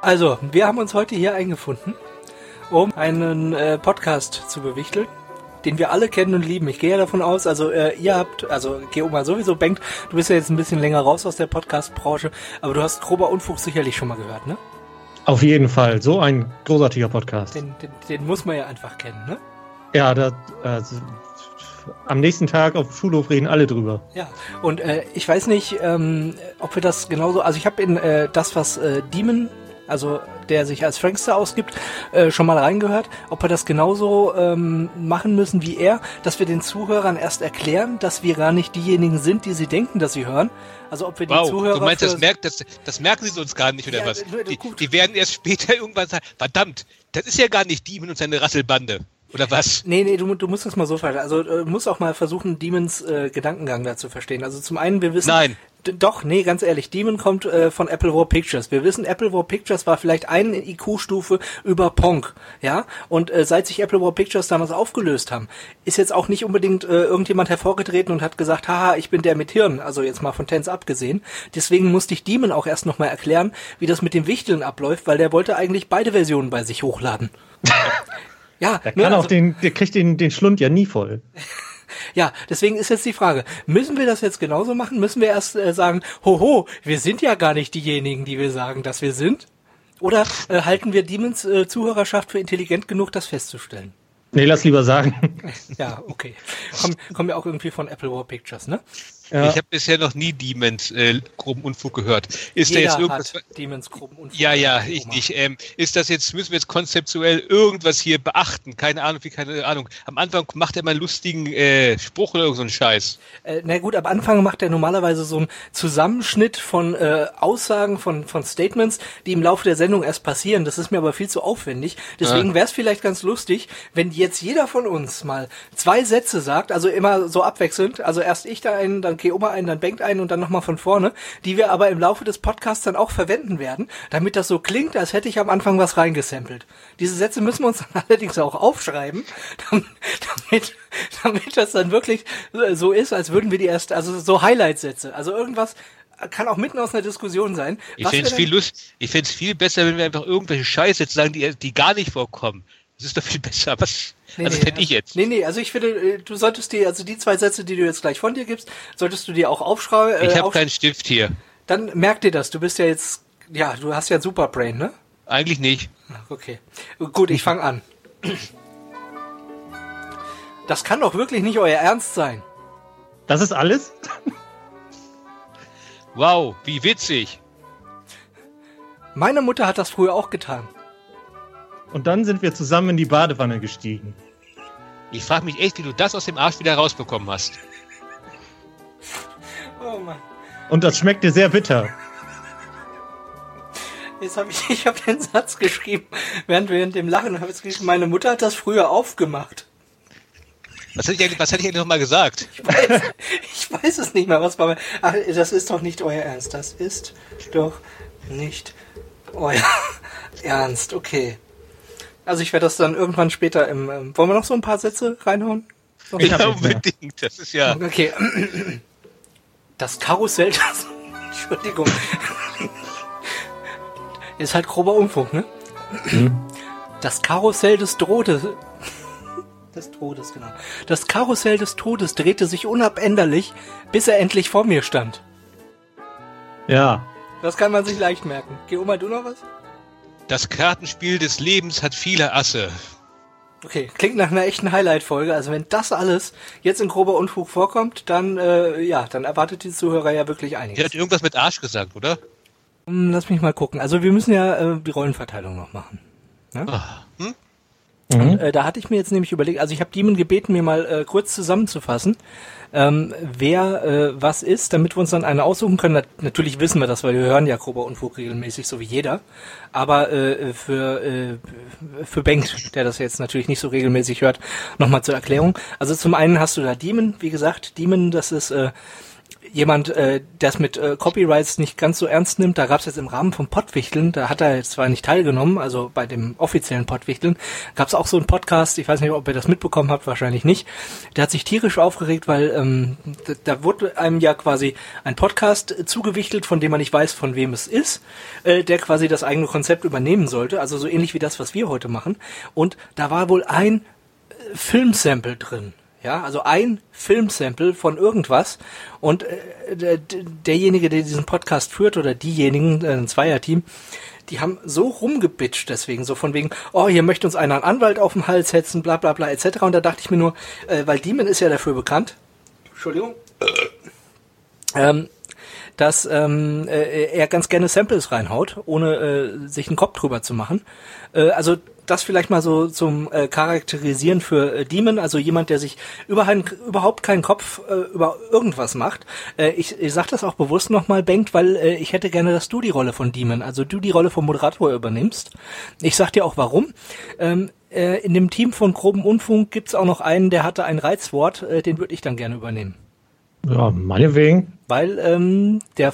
Also, wir haben uns heute hier eingefunden, um einen äh, Podcast zu bewichteln, den wir alle kennen und lieben. Ich gehe ja davon aus, also äh, ihr habt, also Geoma sowieso, Bengt, du bist ja jetzt ein bisschen länger raus aus der Podcast-Branche, aber du hast grober Unfug sicherlich schon mal gehört, ne? Auf jeden Fall, so ein großartiger Podcast. Den, den, den muss man ja einfach kennen, ne? Ja, da, äh, am nächsten Tag auf dem Schulhof reden alle drüber. Ja, und äh, ich weiß nicht, ähm, ob wir das genauso, also ich habe in äh, das, was äh, Demon also der sich als Frankster ausgibt, äh, schon mal reingehört, ob wir das genauso ähm, machen müssen wie er, dass wir den Zuhörern erst erklären, dass wir gar nicht diejenigen sind, die sie denken, dass sie hören. Also ob wir die wow, Zuhörer. Du meinst, das, merkt, das, das merken sie uns gar nicht, oder Ja, was? Die, die werden erst später irgendwann sagen, verdammt, das ist ja gar nicht Demon und seine Rasselbande. Oder was? Nee, nee, du, du musst das mal so verstehen. Also äh, du musst auch mal versuchen, Demons äh, Gedankengang da zu verstehen. Also zum einen, wir wissen... Nein. Doch, nee, ganz ehrlich, Demon kommt äh, von Apple War Pictures. Wir wissen, Apple War Pictures war vielleicht eine IQ-Stufe über Ponk, ja? Und äh, seit sich Apple War Pictures damals aufgelöst haben, ist jetzt auch nicht unbedingt äh, irgendjemand hervorgetreten und hat gesagt, haha, ich bin der mit Hirn, also jetzt mal von Tens abgesehen. Deswegen musste ich Demon auch erst nochmal erklären, wie das mit dem Wichteln abläuft, weil der wollte eigentlich beide Versionen bei sich hochladen. ja, Der ne, kann also- auch den, der kriegt den, den Schlund ja nie voll. Ja, deswegen ist jetzt die Frage, müssen wir das jetzt genauso machen? Müssen wir erst äh, sagen, hoho, wir sind ja gar nicht diejenigen, die wir sagen, dass wir sind? Oder äh, halten wir Demons äh, Zuhörerschaft für intelligent genug, das festzustellen? Nee, lass lieber sagen. Ja, okay. Kommen kommen ja auch irgendwie von Apple War Pictures, ne? Ja. Ich habe bisher noch nie Demons äh, groben Unfug gehört. Ist da Jeder jetzt irgendwas... Demons Gruppen und Ja, ja, ich nicht. Ähm, ist das jetzt, müssen wir jetzt konzeptuell irgendwas hier beachten? Keine Ahnung, wie keine Ahnung. Am Anfang macht er mal einen lustigen äh, Spruch oder irgend so einen Scheiß. Äh, na gut, am Anfang macht er normalerweise so einen Zusammenschnitt von äh, Aussagen, von, von Statements, die im Laufe der Sendung erst passieren. Das ist mir aber viel zu aufwendig. Deswegen Ja. wäre es vielleicht ganz lustig, wenn jetzt jeder von uns mal zwei Sätze sagt, also immer so abwechselnd, also erst ich da einen, dann Keoma einen, dann Bengt einen und dann nochmal von vorne, die wir aber im Laufe des Podcasts dann auch verwenden werden, damit das so klingt, als hätte ich am Anfang was reingesampelt. Diese Sätze müssen wir uns dann allerdings auch aufschreiben, damit, damit, das dann wirklich so ist, als würden wir die erst, also so Highlight-Sätze, also irgendwas kann auch mitten aus einer Diskussion sein. Ich fände es viel lust, ich viel besser, wenn wir einfach irgendwelche Scheiße jetzt sagen, die, die gar nicht vorkommen. Das ist doch viel besser. Was? Nee, also nee, fände ich jetzt. Nee, nee, also ich finde, äh, du solltest dir, also die zwei Sätze, die du jetzt gleich von dir gibst, solltest du dir auch aufschreiben. Ich Äh, habe aufsch- keinen Stift hier. Dann merk dir das, du bist ja jetzt, ja, du hast ja ein Superbrain, ne? Eigentlich nicht. Okay. Gut, ich fange an. Das kann doch wirklich nicht euer Ernst sein. Das ist alles? Wow, wie witzig. Meine Mutter hat das früher auch getan. Und dann sind wir zusammen in die Badewanne gestiegen. Ich frage mich echt, wie du das aus dem Arsch wieder rausbekommen hast. Oh Mann. Und das schmeckte sehr bitter. Jetzt habe ich, ich habe den Satz geschrieben, während wir in dem Lachen habe ich geschrieben, meine Mutter hat das früher aufgemacht. Was hätte ich eigentlich, was hätte ich eigentlich nochmal gesagt? Ich weiß, ich weiß es nicht mehr, was war. Ach, das ist doch nicht euer Ernst. Das ist doch nicht euer Ernst. Okay. Also ich werde das dann irgendwann später im. Ähm, wollen wir noch so ein paar Sätze reinhauen? Noch Ja, mehr. unbedingt. Das ist ja. Okay. Das Karussell. Das, Entschuldigung. Ist halt grober Unfug, ne? Das Karussell des Todes. Des Todes, genau. Das Karussell des Todes drehte sich unabänderlich, bis er endlich vor mir stand. Ja. Das kann man sich leicht merken. Geh Oma, du noch was? Das Kartenspiel des Lebens hat viele Asse. Okay, klingt nach einer echten Highlight-Folge. Also wenn das alles jetzt in grober Unfug vorkommt, dann, äh, ja, dann erwartet die Zuhörer ja wirklich Die einiges. hat irgendwas mit Arsch gesagt, oder? Hm, Lass mich mal gucken. Also wir müssen ja äh, die Rollenverteilung noch machen. Ah, Hm? Und, äh, da hatte ich mir jetzt nämlich überlegt, also ich habe Demon gebeten, mir mal äh, kurz zusammenzufassen, ähm, wer äh, was ist, damit wir uns dann eine aussuchen können. Na, natürlich wissen wir das, weil wir hören ja grober Unfug regelmäßig, so wie jeder. Aber äh, für, äh, für Bengt, der das jetzt natürlich nicht so regelmäßig hört, nochmal zur Erklärung. Also zum einen hast du da Demon, wie gesagt, Demon, das ist äh, jemand, äh, der es mit äh, Copyrights nicht ganz so ernst nimmt, da gab es jetzt im Rahmen vom Pottwichteln, da hat er jetzt zwar nicht teilgenommen, also bei dem offiziellen Pottwichteln, gab es auch so einen Podcast, ich weiß nicht, ob ihr das mitbekommen habt, wahrscheinlich nicht. Der hat sich tierisch aufgeregt, weil ähm, da, da wurde einem ja quasi ein Podcast zugewichtelt, von dem man nicht weiß, von wem es ist, äh, der quasi das eigene Konzept übernehmen sollte, also so ähnlich wie das, was wir heute machen. Und da war wohl ein äh, Filmsample drin. Ja, also ein Filmsample von irgendwas und äh, der, derjenige, der diesen Podcast führt oder diejenigen, äh, ein Zweierteam, die haben so rumgebitcht deswegen, so von wegen, oh, hier möchte uns einer einen Anwalt auf den Hals setzen, bla bla bla etc. Und da dachte ich mir nur, äh, weil Demon ist ja dafür bekannt, Entschuldigung, ähm, dass ähm, äh, er ganz gerne Samples reinhaut, ohne äh, sich einen Kopf drüber zu machen. Äh, also das vielleicht mal so zum äh, Charakterisieren für äh, Demon, also jemand, der sich überhaupt, überhaupt keinen Kopf äh, über irgendwas macht. Äh, ich ich sage das auch bewusst nochmal, Bengt, weil äh, ich hätte gerne, dass du die Rolle von Demon, also du die Rolle vom Moderator übernimmst. Ich sag dir auch warum. Ähm, äh, in dem Team von Groben Unfunk gibt's auch noch einen, der hatte ein Reizwort, äh, den würde ich dann gerne übernehmen. Ja, meinetwegen. Weil ähm, der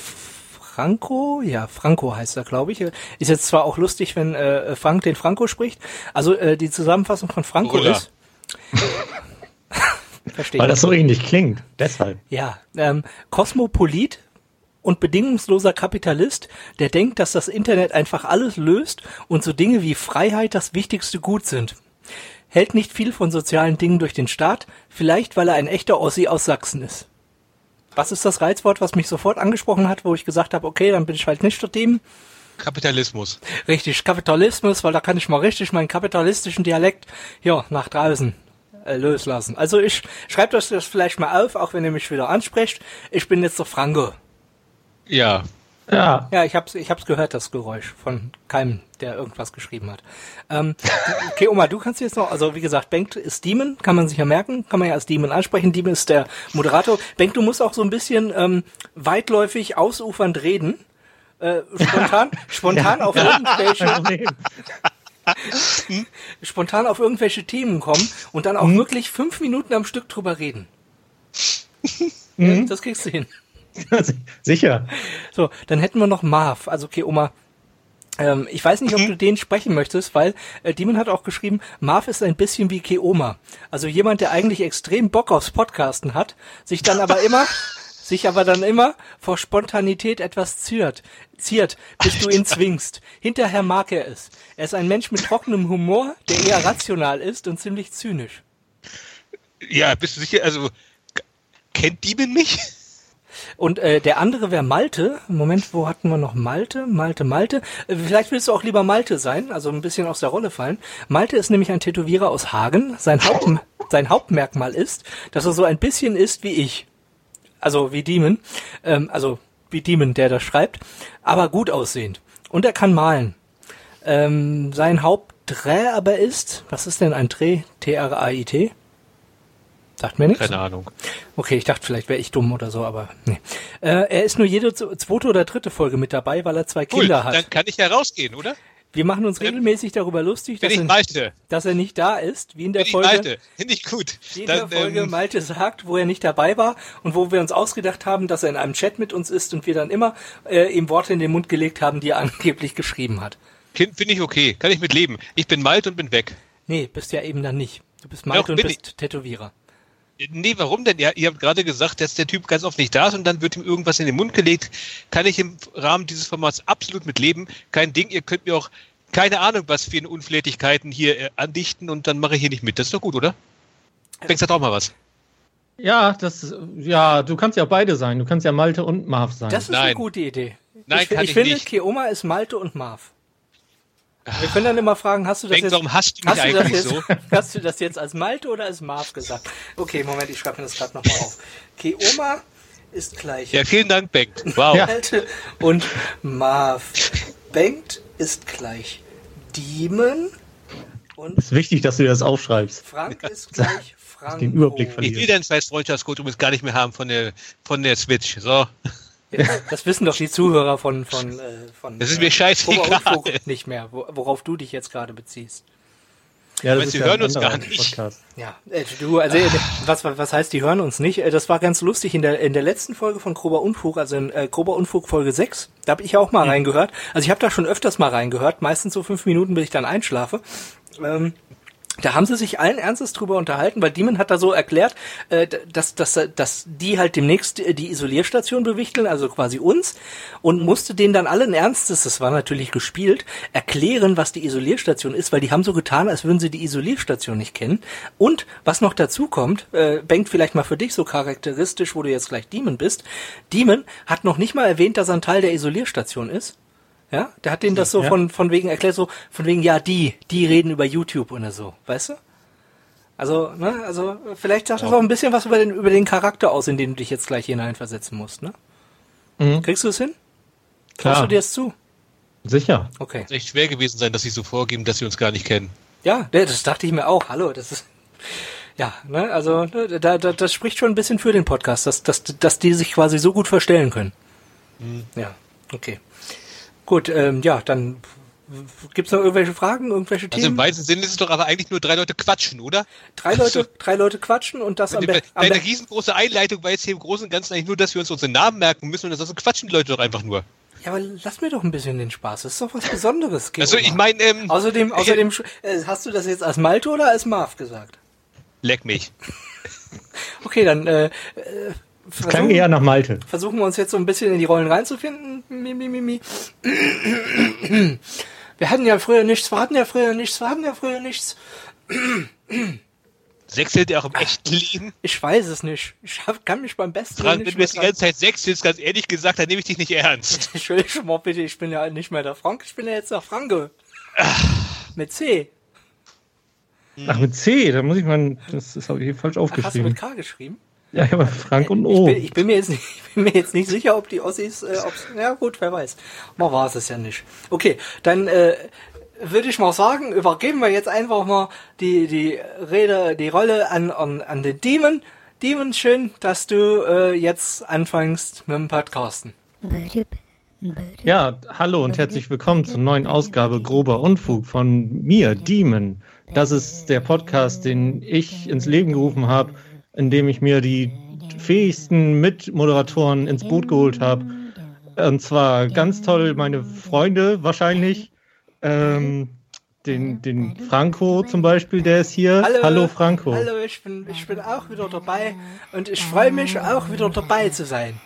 Franco, ja, Franco heißt er, glaube ich. Ist jetzt zwar auch lustig, wenn äh, Frank den Franco spricht. Also äh, die Zusammenfassung von Franco Oder. ist. Verstehe. Weil das so ähnlich klingt. Deshalb. Ja, ähm, Kosmopolit und bedingungsloser Kapitalist, der denkt, dass das Internet einfach alles löst und so Dinge wie Freiheit das wichtigste Gut sind. Hält nicht viel von sozialen Dingen durch den Staat, vielleicht weil er ein echter Ossi aus Sachsen ist. Was ist das Reizwort, was mich sofort angesprochen hat, wo ich gesagt habe, okay, dann bin ich halt nicht dort dem. Kapitalismus. Richtig, Kapitalismus, weil da kann ich mal richtig meinen kapitalistischen Dialekt hier nach draußen äh, loslassen. Also ich schreibt euch das vielleicht mal auf, auch wenn ihr mich wieder ansprecht. Ich bin jetzt der Franco. Ja. Ja. Ja, ich hab's, ich hab's gehört, das Geräusch von keinem, der irgendwas geschrieben hat. Ähm, okay, Oma, du kannst jetzt noch, also wie gesagt, Bengt ist Demon, kann man sich ja merken, kann man ja als Demon ansprechen. Demon ist der Moderator. Bengt, du musst auch so ein bisschen ähm, weitläufig ausufernd reden. Äh, spontan, spontan auf irgendwelche, spontan auf irgendwelche Themen kommen und dann auch wirklich fünf Minuten am Stück drüber reden. Ja, das kriegst du hin. Sicher. So, dann hätten wir noch Marv. Also okay, Oma. Ähm, ich weiß nicht, ob du den sprechen möchtest, weil äh, Demon hat auch geschrieben, Marv ist ein bisschen wie Keoma. Also jemand, der eigentlich extrem Bock aufs Podcasten hat, sich dann aber immer, sich aber dann immer vor Spontanität etwas ziert, ziert, bis du ihn zwingst. Hinterher mag er es. Er ist ein Mensch mit trockenem Humor, der eher rational ist und ziemlich zynisch. Ja, bist du sicher, also kennt Demon mich? Und äh, der andere wäre Malte. Moment, wo hatten wir noch Malte? Malte, Malte. Äh, vielleicht willst du auch lieber Malte sein, also ein bisschen aus der Rolle fallen. Malte ist nämlich ein Tätowierer aus Hagen. Sein, Haupt, sein Hauptmerkmal ist, dass er so ein bisschen ist wie ich. Also wie Demon. Ähm, also wie Demon, der das schreibt. Aber gut aussehend. Und er kann malen. Ähm, sein Hauptdreh aber ist, was ist denn ein Dreh? T-R-A-I-T? Sagt mir nichts. Keine Ahnung. Okay, ich dachte, vielleicht wäre ich dumm oder so, aber nee. Äh, er ist nur jede zweite oder dritte Folge mit dabei, weil er zwei Cool, Kinder hat. dann kann ich ja rausgehen, oder? Wir machen uns regelmäßig darüber lustig, dass ich er, dass er nicht da ist, wie in der Bin ich Folge, Malte. Finde ich gut. wie in der Folge ähm, Malte sagt, wo er nicht dabei war und wo wir uns ausgedacht haben, dass er in einem Chat mit uns ist und wir dann immer äh, ihm Worte in den Mund gelegt haben, die er angeblich geschrieben hat. Kind finde ich okay. Kann ich mit leben. Ich bin Malte und bin weg. Nee, bist ja eben dann nicht. Du bist Malte Doch, und bist Tätowierer. Nee, warum denn? Ihr, ihr habt gerade gesagt, dass der Typ ganz oft nicht da ist und dann wird ihm irgendwas in den Mund gelegt. Kann ich im Rahmen dieses Formats absolut mit leben. Kein Ding. Ihr könnt mir auch keine Ahnung, was für eine Unflätigkeiten hier äh, andichten und dann mache ich hier nicht mit. Das ist doch gut, oder? Denkst du auch mal was? Ja, das, ja, du kannst ja beide sein. Du kannst ja Malte und Marv sein. Das ist eine Nein. gute Idee. Nein, ich, kann ich ich finde, nicht. Keoma ist Malte und Marv. Wir können dann immer fragen, hast du das Denk, jetzt, warum hasst du mich hast du das eigentlich jetzt, so? hast du das jetzt als Malte oder als Marv gesagt? Okay, Moment, ich schreibe mir das gerade nochmal auf. Keoma ist gleich Ja, vielen Dank, Bengt. Wow. Malte und Marv. Bengt ist gleich Demon und ist wichtig, dass du das aufschreibst. Frank ist gleich Franco. den Überblick Ich verlieren. will deinen scheiß Freundschaftscode übrigens gar nicht mehr haben von der, von der Switch. So. Ja, Das wissen doch die Zuhörer von von äh, von Das ist mir scheißegal. Oberunfug nicht mehr, wo- worauf du dich jetzt gerade beziehst. Ja, Weil sie hören uns gar nicht. Podcast. Ja, äh, du, also äh, was, was heißt, die hören uns nicht? Äh, Das war ganz lustig in der in der letzten Folge von Grober Unfug, also in äh, Grober Unfug Folge 6, da habe ich ja auch mal reingehört. Also ich habe da schon öfters mal reingehört, meistens so fünf Minuten, bis ich dann einschlafe. Ähm, da haben sie sich allen Ernstes drüber unterhalten, weil Demon hat da so erklärt, äh, dass, dass, dass die halt demnächst die Isolierstation bewichteln, also quasi uns, und musste denen dann allen Ernstes, das war natürlich gespielt, erklären, was die Isolierstation ist, weil die haben so getan, als würden sie die Isolierstation nicht kennen. Und was noch dazu kommt, äh, Bengt vielleicht mal für dich so charakteristisch, wo du jetzt gleich Demon bist, Demon hat noch nicht mal erwähnt, dass er ein Teil der Isolierstation ist. Ja, der hat denen das so Ja. von, von wegen erklärt, so von wegen, ja, die, die reden über YouTube oder so, weißt du? Also, ne, also vielleicht sagt das auch ein bisschen was über den, über den Charakter aus, in den du dich jetzt gleich hineinversetzen musst, ne? Mhm. Kriegst du es hin? Klar, du dir es zu? sicher. Okay. Es ist echt schwer gewesen sein, dass sie so vorgeben, dass sie uns gar nicht kennen. Ja, das dachte ich mir auch. Hallo, das ist, ja, ne, also, ne, da, da, das spricht schon ein bisschen für den Podcast, dass, dass, dass die sich quasi so gut verstellen können. Ja, okay. Gut, ähm, ja, dann gibt's noch irgendwelche Fragen, irgendwelche Also im Themen? weitesten Sinne ist es doch aber eigentlich nur drei Leute quatschen, oder? Drei Leute, drei Leute quatschen und das am, Deine be riesengroße Einleitung war jetzt hier im Großen und Ganzen eigentlich nur, dass wir uns unsere Namen merken müssen und ansonsten quatschen die Leute doch einfach nur. Ja, aber lass mir doch ein bisschen den Spaß. Das ist doch was Besonderes. Also Geoma. ich meine, ähm, Außerdem, außerdem, äh, hast du das jetzt als Malte oder als Marv gesagt? leck mich. Okay, dann äh, Das klang versuchen, eher nach Malte. versuchen wir uns jetzt so ein bisschen in die Rollen reinzufinden. Mi, mi, mi, mi. Wir hatten ja früher nichts, wir hatten ja früher nichts, wir hatten ja früher nichts. Sechselt ihr auch im echten Leben? Ich weiß es nicht. Ich hab, kann mich beim besten Dran, nicht wenn du jetzt die ganze Zeit sechselst, ganz ehrlich gesagt, dann nehme ich dich nicht ernst. Entschuldigung mal bitte, ich bin ja nicht mehr der Frank, ich bin ja jetzt der Franke. Mit C. Ach, mit C, da muss ich mal, das ist habe ich hier falsch Ach, hast du aufgeschrieben. mit K geschrieben? Ja, aber Frank und Ich O. bin, ich, bin mir jetzt nicht, ich bin mir jetzt nicht sicher, ob die Ossis, äh, ob's, ja gut, wer weiß. Man war es ja nicht. Okay, dann äh, würde ich mal sagen, übergeben wir jetzt einfach mal die, die Rede, die Rolle an, an, an den Demon. Demon, schön, dass du äh, jetzt anfängst mit dem Podcasten. Ja, hallo und herzlich willkommen zur neuen Ausgabe Grober Unfug von mir, Demon. Das ist der Podcast, den ich ins Leben gerufen habe, indem ich mir die fähigsten Mitmoderatoren ins Boot geholt habe. Und zwar ganz toll meine Freunde wahrscheinlich. Ähm, den, den Franco zum Beispiel, der ist hier. Hallo, Franco. Hallo, ich bin, ich bin auch wieder dabei und ich freue mich auch wieder dabei zu sein.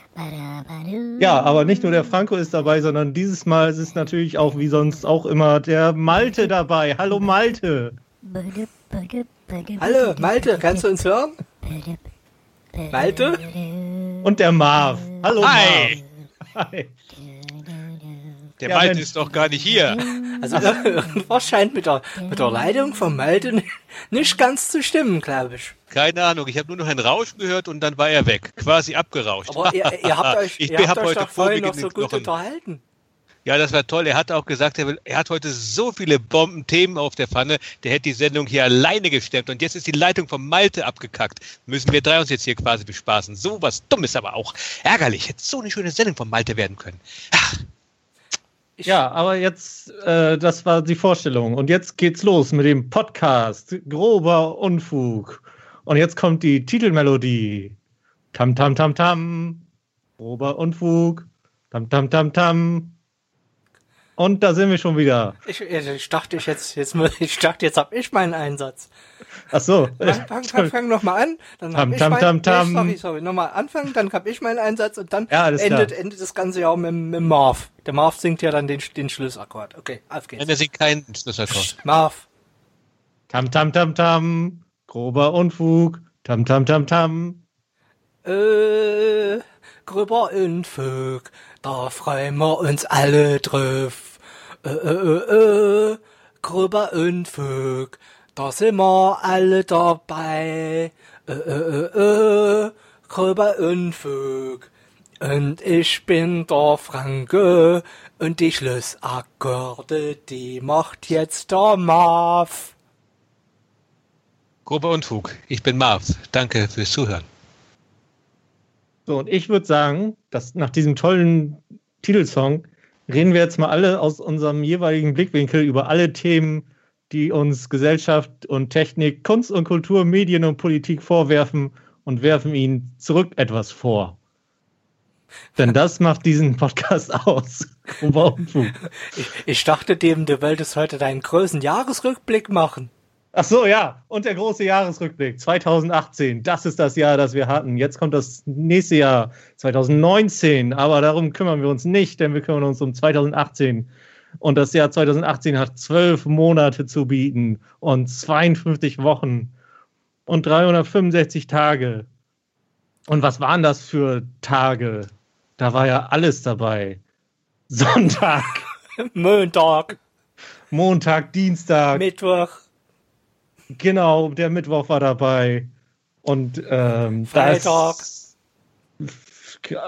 Ja, aber nicht nur der Franco ist dabei, sondern dieses Mal ist es natürlich auch wie sonst auch immer der Malte dabei. Hallo Malte. Hallo, Malte, kannst du uns hören? Malte? Und der Marv. Hallo Hi. Marv. Hi. Der Ja, Malte Mensch. ist doch gar nicht hier. Also irgendwas scheint mit der, mit der Leitung von Malte nicht ganz zu stimmen, glaube ich. Keine Ahnung, ich habe nur noch ein Rauschen gehört und dann war er weg. Quasi abgerauscht. Aber ihr, ihr habt euch, ich ihr habt hab euch heute doch vorhin noch so gut Knochen. unterhalten. Ja, das war toll. Er hat auch gesagt, er, will, er hat heute so viele Bombenthemen auf der Pfanne, der hätte die Sendung hier alleine gestemmt. Und jetzt ist die Leitung vom Malte abgekackt. Müssen wir drei uns jetzt hier quasi bespaßen. So was Dummes aber auch. Ärgerlich. Hätte so eine schöne Sendung vom Malte werden können. Ach, Ja, aber jetzt, äh, das war die Vorstellung. Und jetzt geht's los mit dem Podcast. Grober Unfug. Und jetzt kommt die Titelmelodie. Tam, tam, tam, tam. Grober Unfug. Tam, tam, tam, tam. Und da sind wir schon wieder. ich, ich dachte, ich jetzt, jetzt, muss- ich dachte, jetzt hab ich meinen Einsatz. Ach so. Fang, fang, fang, fang nochmal an, dann hab Tam, ich tam, meinen, tam, tam. Nee, sorry, sorry, nochmal anfangen, dann hab ich meinen Einsatz und dann Ja, endet, klar. endet das Ganze ja auch mit, mit Marv. Der Marv singt ja dann den, den Schlussakkord. Okay, auf geht's. nein, er singt keinen Schlüsselkord. Marv. Tam, tam, tam, tam. Grober Unfug. Tam, tam, tam, tam. Äh, gröber Unfug, da freuen wir uns alle drauf. Äh, äh, äh, äh, gröber Unfug, da sind wir alle dabei. Äh, äh, äh, äh, gröber Unfug. Und ich bin der Franke und die Schlussakkorde, die macht jetzt der Marv. Grober Unfug. Ich bin Marv. Danke fürs Zuhören. So, und ich würde sagen, dass nach diesem tollen Titelsong reden wir jetzt mal alle aus unserem jeweiligen Blickwinkel über alle Themen, die uns Gesellschaft und Technik, Kunst und Kultur, Medien und Politik vorwerfen und werfen ihnen zurück etwas vor. Denn das macht diesen Podcast aus. ich, ich dachte dem, du wolltest heute deinen großen Jahresrückblick machen. Ach so, ja. Und der große Jahresrückblick 2018. Das ist das Jahr, das wir hatten. Jetzt kommt das nächste Jahr 2019. Aber darum kümmern wir uns nicht, denn wir kümmern uns um 2018. Und das Jahr 2018 hat zwölf Monate zu bieten und 52 Wochen und 365 Tage. Und was waren das für Tage? Da war ja alles dabei. Sonntag. Montag. Montag, Dienstag. Mittwoch. Genau, der Mittwoch war dabei. Und ähm, Freitag.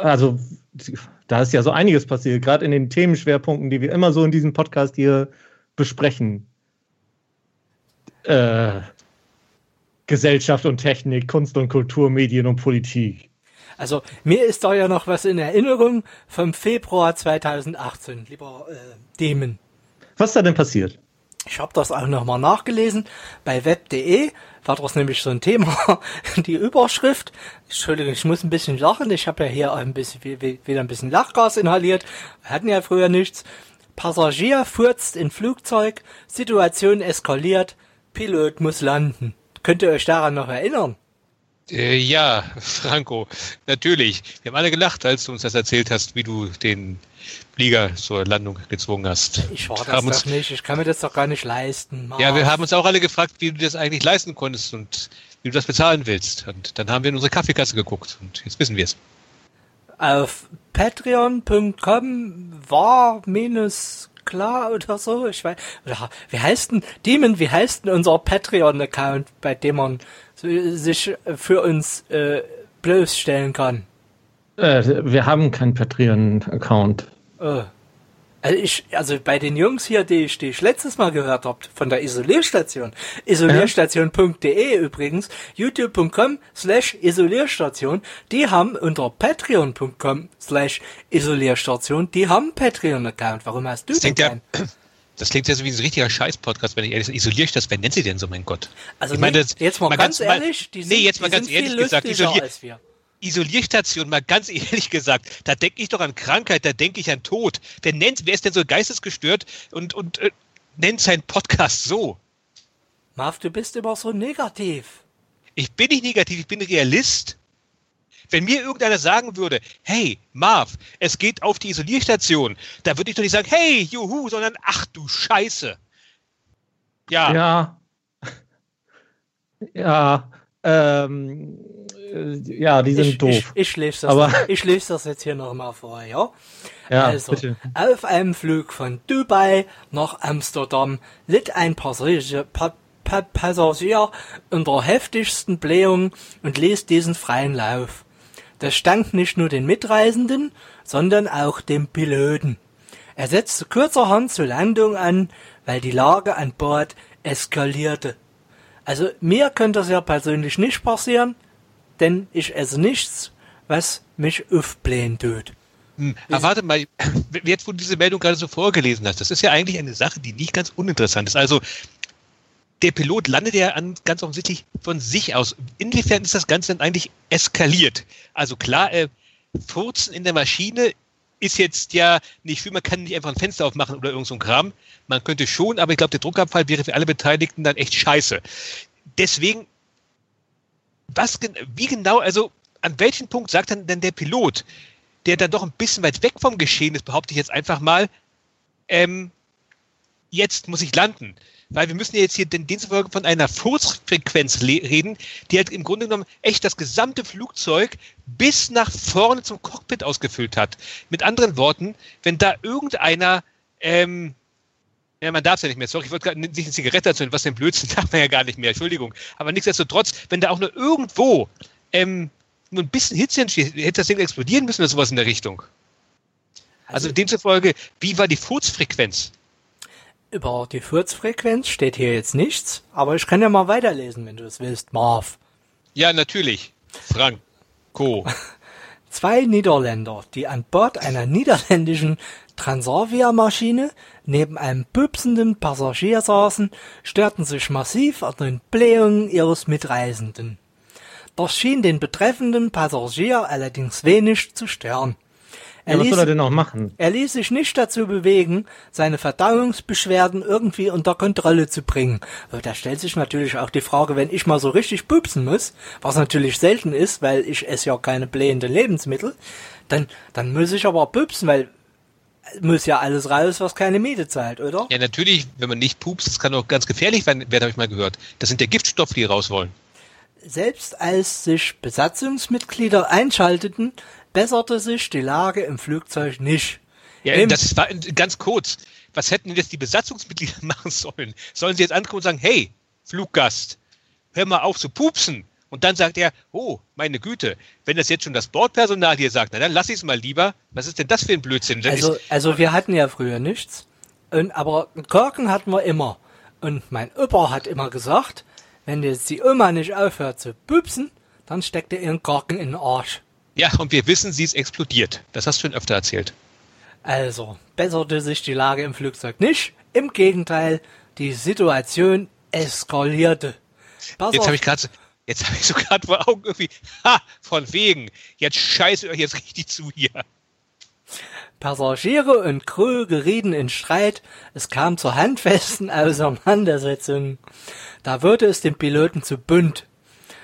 Also da ist ja so einiges passiert, gerade in den Themenschwerpunkten, die wir immer so in diesem Podcast hier besprechen. Äh, Gesellschaft und Technik, Kunst und Kultur, Medien und Politik. Also mir ist da ja noch was in Erinnerung vom Februar 2018, lieber äh, Demon. Was ist da denn passiert? Ich habe das auch nochmal nachgelesen bei web.de, war das nämlich so ein Thema, die Überschrift. Entschuldigung, ich muss ein bisschen lachen, ich habe ja hier ein bisschen, wieder ein bisschen Lachgas inhaliert. Wir hatten ja früher nichts. Passagier furzt in Flugzeug, Situation eskaliert, Pilot muss landen. Könnt ihr euch daran noch erinnern? Äh, ja, Franco, natürlich. Wir haben alle gelacht, als du uns das erzählt hast, wie du den Flieger zur Landung gezwungen hast. Ich war das uns, doch nicht, ich kann mir das doch gar nicht leisten. Mann. Ja, wir haben uns auch alle gefragt, wie du das eigentlich leisten konntest und wie du das bezahlen willst. Und dann haben wir in unsere Kaffeekasse geguckt und jetzt wissen wir es. Auf patreon.com war minus klar oder so. Ich weiß, oder wie heißt denn, Demon, wie heißt denn unser Patreon-Account, bei dem man sich für uns äh, bloßstellen kann? Äh, wir haben keinen Patreon-Account. Äh. Also ich, also bei den Jungs hier, die ich, die ich letztes Mal gehört habe, von der Isolierstation, isolierstation.de übrigens, youtube.com slash Isolierstation, die haben unter patreon.com slash Isolierstation, die haben Patreon-Account. Warum hast du das denn keinen? Ja, das klingt ja so wie ein richtiger Scheiß-Podcast, wenn ich ehrlich sage. Isolierstation, wer nennt sie denn so, mein Gott? Also ich meine, jetzt mal, mal ganz, ganz ehrlich, die sind, nee, jetzt mal ganz ehrlich gesagt, isolier, Isolierstation, mal ganz ehrlich gesagt, da denke ich doch an Krankheit, da denke ich an Tod. Wer nennt, wer ist denn so geistesgestört und, und äh, nennt seinen Podcast so? Marv, du bist immer so negativ. Ich bin nicht negativ, ich bin Realist. Wenn mir irgendeiner sagen würde, hey, Marv, es geht auf die Isolierstation, da würde ich doch nicht sagen, hey, juhu, sondern ach du Scheiße. Ja. Ja. Ja. Ähm, äh, ja, die sind ich, doof. Ich, ich, lese das, Aber ich lese das jetzt hier nochmal vor, ja? Ja, also, bitte. auf einem Flug von Dubai nach Amsterdam litt ein Passagier, pa, pa, Passagier unter heftigsten Blähungen und ließ diesen freien Lauf. Das stank nicht nur den Mitreisenden, sondern auch dem Piloten. Er setzte kurzerhand zur Landung an, weil die Lage an Bord eskalierte. Also mir könnte das ja persönlich nicht passieren, denn ich esse nichts, was mich aufblähen tut. Hm, aber warte mal, jetzt wo du diese Meldung gerade so vorgelesen hast, das ist ja eigentlich eine Sache, die nicht ganz uninteressant ist. Also der Pilot landet ja an, ganz offensichtlich von sich aus. Inwiefern ist das Ganze dann eigentlich eskaliert? Also klar, äh, Furzen in der Maschine ist jetzt ja nicht viel, man kann nicht einfach ein Fenster aufmachen oder irgend so ein Kram. Man könnte schon, aber ich glaube, der Druckabfall wäre für alle Beteiligten dann echt scheiße. Deswegen, was, wie genau, also an welchem Punkt sagt dann denn der Pilot, der dann doch ein bisschen weit weg vom Geschehen ist, behaupte ich jetzt einfach mal, ähm, jetzt muss ich landen. Weil wir müssen ja jetzt hier den demzufolge von einer Furzfrequenz reden, die halt im Grunde genommen echt das gesamte Flugzeug bis nach vorne zum Cockpit ausgefüllt hat. Mit anderen Worten, wenn da irgendeiner ähm, ja, man darf es ja nicht mehr. Sorry, ich wollte gerade nicht eine Zigarette erzählen, was den Blödsinn darf man ja gar nicht mehr. Entschuldigung. Aber nichtsdestotrotz, wenn da auch nur irgendwo ähm, nur ein bisschen Hitze entsteht, hätte das Ding explodieren müssen oder sowas in der Richtung. Also, also demzufolge, wie war die Furzfrequenz? Über die Furzfrequenz steht hier jetzt nichts, aber ich kann ja mal weiterlesen, wenn du es willst, Marv. Ja, natürlich. Frank. Co. Zwei Niederländer, die an Bord einer niederländischen Transavia-Maschine neben einem püpsenden Passagier saßen, störten sich massiv an den Blähungen ihres Mitreisenden. Das schien den betreffenden Passagier allerdings wenig zu stören. Er ja, machen? Er ließ sich nicht dazu bewegen, seine Verdauungsbeschwerden irgendwie unter Kontrolle zu bringen. Da stellt sich natürlich auch die Frage, wenn ich mal so richtig pupsen muss, was natürlich selten ist, weil ich esse ja keine blähenden Lebensmittel, dann, dann muss ich aber pupsen, weil muss ja alles raus, was keine Miete zahlt, oder? Ja, natürlich, wenn man nicht pupst, das kann auch ganz gefährlich werden, habe ich mal gehört. Das sind der Giftstoffe, die raus wollen. Selbst als sich Besatzungsmitglieder einschalteten, besserte sich die Lage im Flugzeug nicht. Ja, Im das war ganz kurz. Was hätten jetzt die Besatzungsmitglieder machen sollen? Sollen sie jetzt ankommen und sagen, hey, Fluggast, hör mal auf zu pupsen? Und dann sagt er, oh, meine Güte, wenn das jetzt schon das Bordpersonal hier sagt, na dann lass ich es mal lieber. Was ist denn das für ein Blödsinn? Dann also, also wir hatten ja früher nichts. Und, aber Korken hatten wir immer. Und mein Opa hat immer gesagt, wenn jetzt die Oma nicht aufhört zu pupsen, dann steckt er ihren Korken in den Arsch. Ja, und wir wissen, sie ist explodiert. Das hast du schon öfter erzählt. Also, besserte sich die Lage im Flugzeug nicht. Im Gegenteil, die Situation eskalierte. Pass jetzt habe ich gerade jetzt habe ich so gerade vor Augen irgendwie, ha, von wegen, jetzt scheiße euch jetzt richtig zu hier. Passagiere und Crew gerieten in Streit, es kam zur handfesten Auseinandersetzung. Da wurde es dem Piloten zu bunt.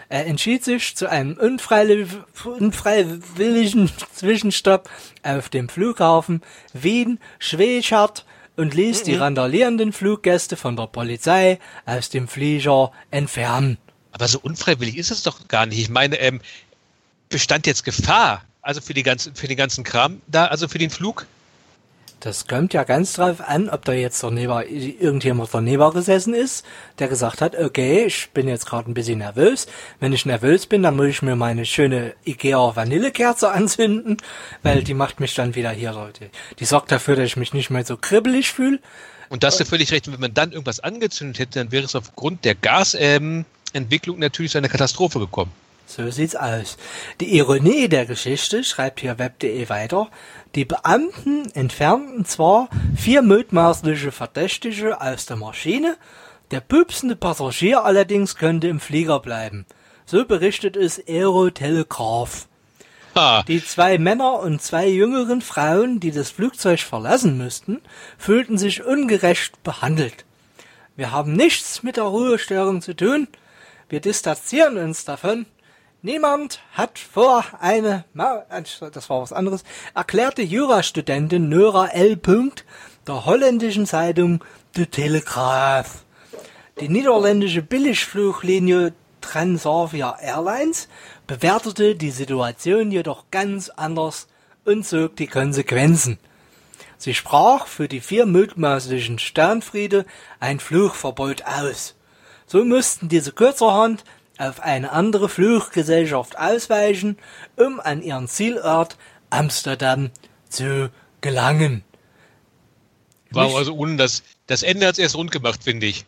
Er entschied sich zu einem unfreiwilligen Zwischenstopp auf dem Flughafen Wien-Schwechat und ließ die mhm. randalierenden Fluggäste von der Polizei aus dem Flieger entfernen. Aber so unfreiwillig ist es doch gar nicht. Ich meine, ähm, bestand jetzt Gefahr, also für die ganzen, für den ganzen Kram da, also für den Flug? Das kommt ja ganz drauf an, ob da jetzt daneben, irgendjemand daneben gesessen ist, der gesagt hat, okay, ich bin jetzt gerade ein bisschen nervös. Wenn ich nervös bin, dann muss ich mir meine schöne Ikea Vanillekerze anzünden, weil die macht mich dann wieder hier, Leute. Die sorgt dafür, dass ich mich nicht mehr so kribbelig fühle. Und da hast du völlig recht, wenn man dann irgendwas angezündet hätte, dann wäre es aufgrund der Gasentwicklung ähm, natürlich zu einer Katastrophe gekommen. So sieht's aus. Die Ironie der Geschichte, schreibt hier web.de weiter, die Beamten entfernten zwar vier mutmaßliche Verdächtige aus der Maschine, der püpsende Passagier allerdings könnte im Flieger bleiben. So berichtet es Aero Telegraph. Die zwei Männer und zwei jüngeren Frauen, die das Flugzeug verlassen müssten, fühlten sich ungerecht behandelt. Wir haben nichts mit der Ruhestörung zu tun. Wir distanzieren uns davon Niemand hat vor eine, das war was anderes, erklärte Jurastudentin Nora L. der holländischen Zeitung De Telegraaf. Die niederländische Billigfluglinie Transavia Airlines bewertete die Situation jedoch ganz anders und zog die Konsequenzen. Sie sprach für die vier mutmaßlichen Sternfriede ein Flugverbot aus. So mussten diese kurzerhand auf eine andere Fluggesellschaft ausweichen, um an ihren Zielort Amsterdam zu gelangen. Wow, mich, also ohne das, das Ende hat erst rund gemacht, finde ich.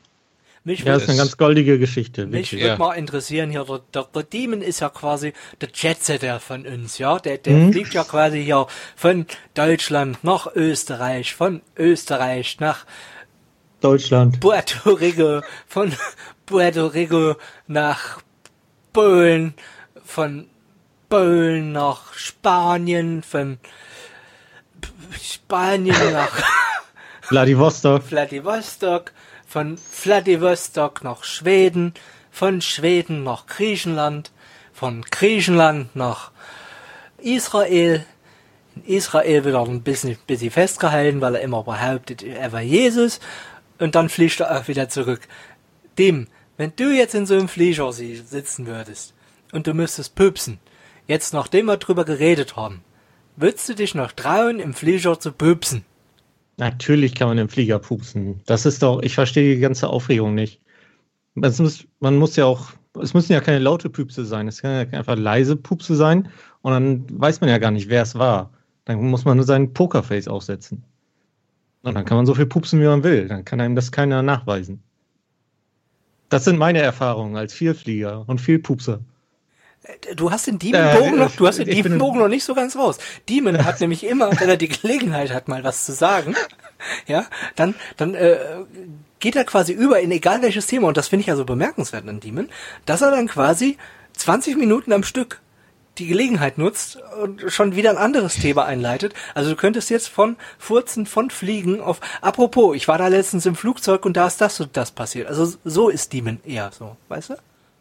Mich ja, ist eine ganz goldige Geschichte. Mich würde ja. mal interessieren hier, der, der, der Demon ist ja quasi der Jetsetter von uns, ja. Der, der hm? fliegt ja quasi hier von Deutschland nach Österreich, von Österreich nach Deutschland. Puerto Rico, von Puerto Rico nach Polen, von Polen nach Spanien, von Spanien nach Vladivostok. Vladivostok, von Vladivostok nach Schweden, von Schweden nach Griechenland, von Griechenland nach Israel, in Israel wird er ein bisschen, bisschen festgehalten, weil er immer behauptet, er war Jesus, und dann fliegt er auch wieder zurück. Dem, wenn du jetzt in so einem Flieger sitzen würdest und du müsstest püpsen, jetzt nachdem wir drüber geredet haben, würdest du dich noch trauen, im Flieger zu püpsen? Natürlich kann man im Flieger pupsen. Das ist doch, ich verstehe die ganze Aufregung nicht. Muss, man muss ja auch, es müssen ja keine laute Pupse sein, es kann ja einfach leise Pupse sein und dann weiß man ja gar nicht, wer es war. Dann muss man nur seinen Pokerface aufsetzen. Und dann kann man so viel pupsen, wie man will. Dann kann einem das keiner nachweisen. Das sind meine Erfahrungen als Vielflieger und Vielpupser. Du hast den Diemenbogen Äh, noch, du hast den Diemenbogen noch nicht so ganz raus. Demon hat nämlich immer, wenn er die Gelegenheit hat, mal was zu sagen, ja, dann, dann äh, geht er quasi über in egal welches Thema und das finde ich ja so bemerkenswert an Demon, dass er dann quasi 20 Minuten am Stück die Gelegenheit nutzt und schon wieder ein anderes Thema einleitet. Also du könntest jetzt von Furzen, von Fliegen auf, apropos, ich war da letztens im Flugzeug und da ist das und das passiert. Also so ist Demon eher so, weißt du?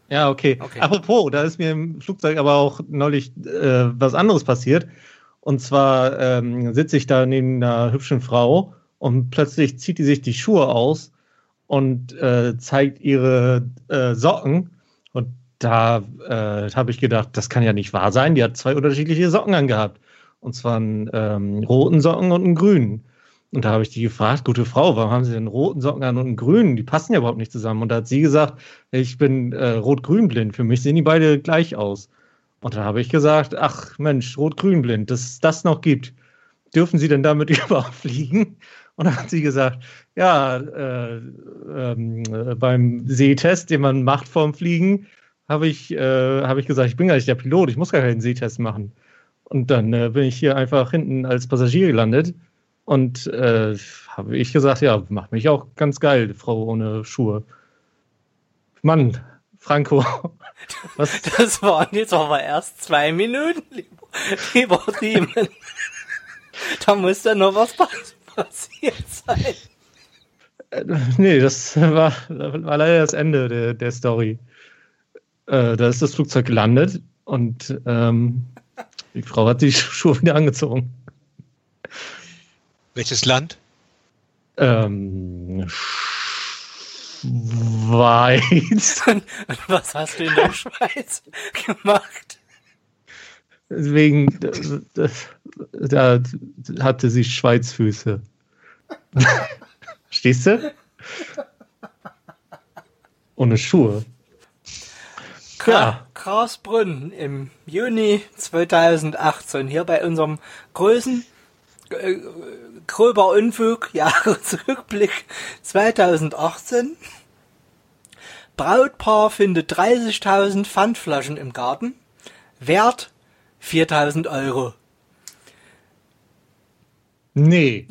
Ja, okay. Okay. Apropos, da ist mir im Flugzeug aber auch neulich äh, was anderes passiert. Und zwar ähm, sitze ich da neben einer hübschen Frau und plötzlich zieht die sich die Schuhe aus und äh, zeigt ihre äh, Socken. Und da äh, habe ich gedacht, das kann ja nicht wahr sein. Die hat zwei unterschiedliche Socken angehabt. Und zwar einen ähm, roten Socken und einen grünen. Und da habe ich die gefragt, gute Frau, warum haben Sie denn roten Socken an und einen grünen? Die passen ja überhaupt nicht zusammen. Und da hat sie gesagt, ich bin äh, rot-grün blind. Für mich sehen die beide gleich aus. Und da habe ich gesagt, ach Mensch, rot-grün blind, dass es das noch gibt. Dürfen Sie denn damit überhaupt fliegen? Und dann hat sie gesagt, ja, äh, ähm, äh, beim Sehtest, den man macht vorm Fliegen, habe ich, äh, habe ich gesagt, ich bin gar nicht der Pilot, ich muss gar keinen Sehtest machen. Und dann äh, bin ich hier einfach hinten als Passagier gelandet und äh, habe ich gesagt, ja, macht mich auch ganz geil, Frau ohne Schuhe. Mann, Franco, was, Das waren jetzt aber erst zwei Minuten, lieber, lieber Demon. Da muss dann noch was pass- passiert sein. Äh, Nee, das war, war leider das Ende der, der Story. Äh, da ist das Flugzeug gelandet und ähm, die Frau hat die Schuhe wieder angezogen. Welches Land? Ähm, Schweiz. Und was hast du in der Schweiz gemacht? Deswegen, da, da hatte sie Schweizfüße. Stehst du? Ohne Schuhe. Ja. Karlsbrunn im Juni 2018 hier bei unserem großen äh, Gröber Unfug Jahresrückblick 2018. Brautpaar findet 30.000 Pfandflaschen im Garten. Wert 4.000 Euro. Nee.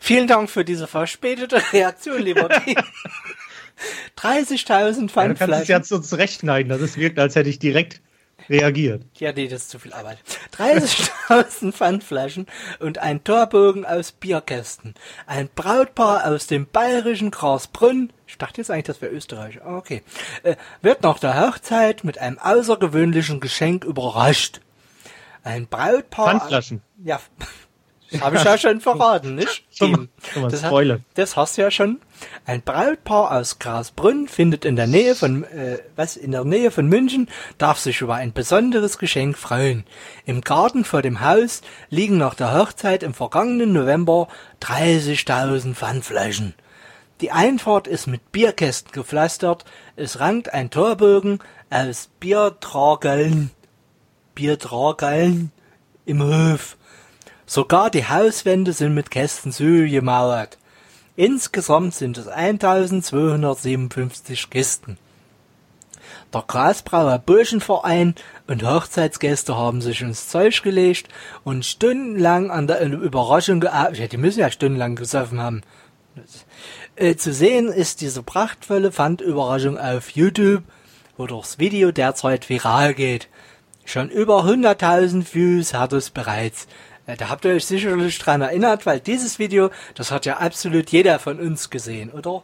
Vielen Dank für diese verspätete Reaktion, lieber Team. 30.000 Ja, du kannst es Pfandflaschen. jetzt so zurechtschneiden, dass es wirkt, als hätte ich direkt reagiert. Ja, nee, das ist zu viel Arbeit. 30.000 Pfandflaschen und ein Torbogen aus Bierkästen. Ein Brautpaar aus dem bayerischen Grasbrunn, ich dachte jetzt eigentlich, das wäre Österreich, okay, äh, wird nach der Hochzeit mit einem außergewöhnlichen Geschenk überrascht. Ein Brautpaar... Pfandflaschen. Ja, das habe ich ja schon verraten, nicht? Schon mal das, hat- das hast du ja schon. Ein Brautpaar aus Grasbrunn findet in der Nähe von äh, was in der Nähe von München darf sich über ein besonderes Geschenk freuen. Im Garten vor dem Haus liegen nach der Hochzeit im vergangenen November 30.000 Pfandflaschen. Die Einfahrt ist mit Bierkästen gepflastert. Es rankt ein Torbogen aus Biertrageln, Biertrageln im Hof. Sogar die Hauswände sind mit Kästen Sühl gemauert. Insgesamt sind es 1257 Kisten. Der Grasbrauer Burschenverein und Hochzeitsgäste haben sich ins Zeug gelegt und stundenlang an der Überraschung gearbeitet. Ja, die müssen ja stundenlang gesoffen haben. Äh, zu sehen ist diese prachtvolle Pfandüberraschung auf YouTube, wo das Video derzeit viral geht. Schon über 100.000 Views hat es bereits. Da habt ihr euch sicherlich dran erinnert, weil dieses Video, das hat ja absolut jeder von uns gesehen, oder?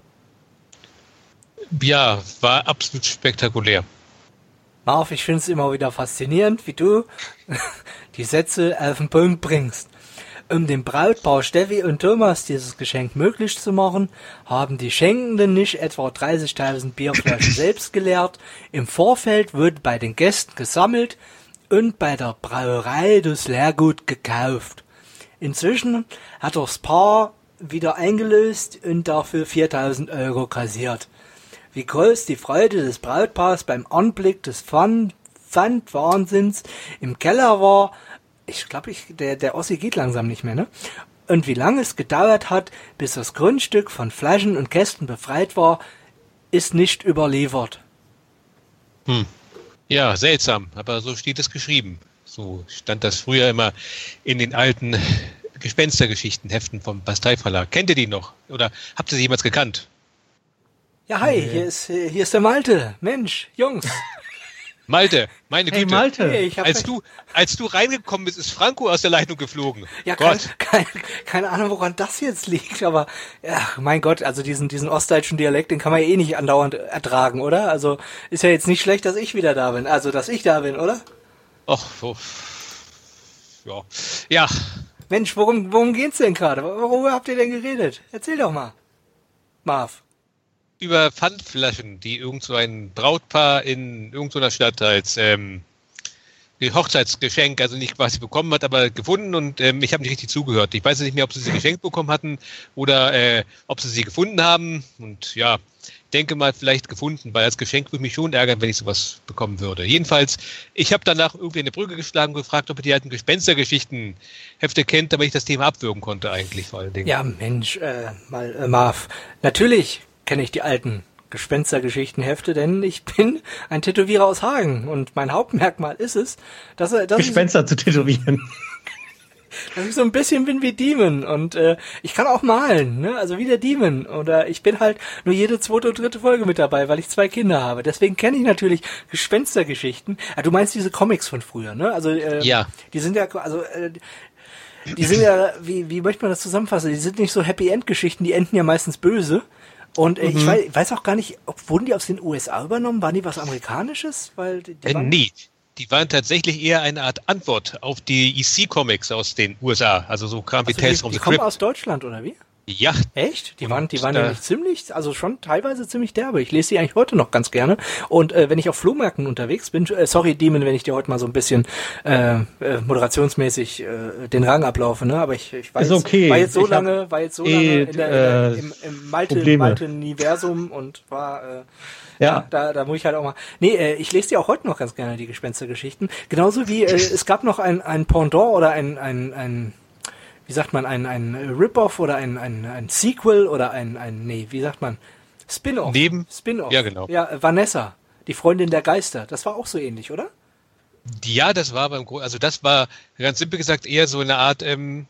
Ja, war absolut spektakulär. Marv, ich finde es immer wieder faszinierend, wie du die Sätze auf den Punkt bringst. Um dem Brautpaar Steffi und Thomas dieses Geschenk möglich zu machen, haben die Schenkenden nicht etwa 30.000 Bierflaschen selbst geleert. Im Vorfeld wurde bei den Gästen gesammelt und bei der Brauerei das Leergut gekauft. Inzwischen hat das Paar wieder eingelöst und dafür 4.000 Euro kassiert. Wie groß die Freude des Brautpaars beim Anblick des Pfand Pfandwahnsinns im Keller war, ich glaube, ich, der, der Ossi geht langsam nicht mehr, ne? Und wie lange es gedauert hat, bis das Grundstück von Flaschen und Kästen befreit war, ist nicht überliefert. Hm. Ja, seltsam, aber so steht es geschrieben. So stand das früher immer in den alten Gespenstergeschichtenheften vom Bastei Verlag. Kennt ihr die noch? Oder habt ihr sie jemals gekannt? Ja, hi, hier ist, hier ist der Malte. Mensch, Jungs. Malte, meine Hey Güte. Malte, Hey, Als du, als du reingekommen bist, ist Franco aus der Leitung geflogen. Ja, kein, Gott. kein, keine Ahnung, woran das jetzt liegt, aber ja, mein Gott, also diesen, diesen ostdeutschen Dialekt, den kann man ja eh nicht andauernd ertragen, oder? Also ist ja jetzt nicht schlecht, dass ich wieder da bin. Also, dass ich da bin, oder? Ach, so. Ja. Ja, Mensch, worum, worum geht's denn gerade? Worüber habt ihr denn geredet? Erzähl doch mal. Marv. Über Pfandflaschen, die irgend so ein Brautpaar in irgendeiner Stadt als ähm, Hochzeitsgeschenk, also nicht quasi bekommen hat, aber gefunden und ähm, ich habe nicht richtig zugehört. Ich weiß nicht mehr, ob sie sie geschenkt bekommen hatten oder äh, ob sie sie gefunden haben und ja, denke mal vielleicht gefunden, weil als Geschenk würde mich schon ärgern, wenn ich sowas bekommen würde. Jedenfalls, ich habe danach irgendwie eine Brücke geschlagen und gefragt, ob ihr die alten Gespenstergeschichten-Hefte kennt, damit ich das Thema abwürgen konnte eigentlich vor allen Dingen. Ja, Mensch, äh, mal, äh, Marv. Natürlich kenne ich die alten Gespenstergeschichtenhefte, denn ich bin ein Tätowierer aus Hagen und mein Hauptmerkmal ist es, dass, er- dass, ich, Gespenster zu tätowieren. dass ich so ein bisschen bin wie Demon und äh, ich kann auch malen, ne? Also wie der Demon oder ich bin halt nur jede zweite und dritte Folge mit dabei, weil ich zwei Kinder habe. Deswegen kenne ich natürlich Gespenstergeschichten. Ah, du meinst diese Comics von früher, ne? Also äh, Ja. die sind ja also äh, die sind ja, wie, wie möchte man das zusammenfassen? Die sind nicht so Happy End Geschichten, die enden ja meistens böse. Und äh, ich weiß, weiß auch gar nicht, ob wurden die aus den USA übernommen? Waren die was Amerikanisches? Weil die, die Äh, waren- nee, die waren tatsächlich eher eine Art Antwort auf die EC-Comics aus den USA. Also so Kram wie Also Tales die, from die the kommen Crypt. aus Deutschland, oder wie? Ja, Echt? Die waren, die waren äh, nämlich ziemlich, also schon teilweise ziemlich derbe. Ich lese die eigentlich heute noch ganz gerne. Und äh, wenn ich auf Flohmärkten unterwegs bin, äh, sorry Demon, wenn ich dir heute mal so ein bisschen äh, äh, moderationsmäßig äh, den Rang ablaufe, ne? Aber ich, ich weiß, Ist okay. war jetzt so Ich lange, war jetzt so eh, lange in der, in der, äh, im, im Malte, Probleme. Malte-Universum und war äh, Ja. da, da muss ich halt auch mal. Nee, äh, ich lese die auch heute noch ganz gerne, die Gespenstergeschichten. Genauso wie äh, es gab noch ein, ein Pendant oder ein, ein, ein wie sagt man, ein, ein Rip-Off oder ein, ein, ein Sequel oder ein, ein, nee, wie sagt man? Spin-off. Neben- Spin-off. Ja, genau. Ja, Vanessa, die Freundin der Geister. Das war auch so ähnlich, oder? ja, das war beim also das war ganz simpel gesagt eher so eine Art, ähm,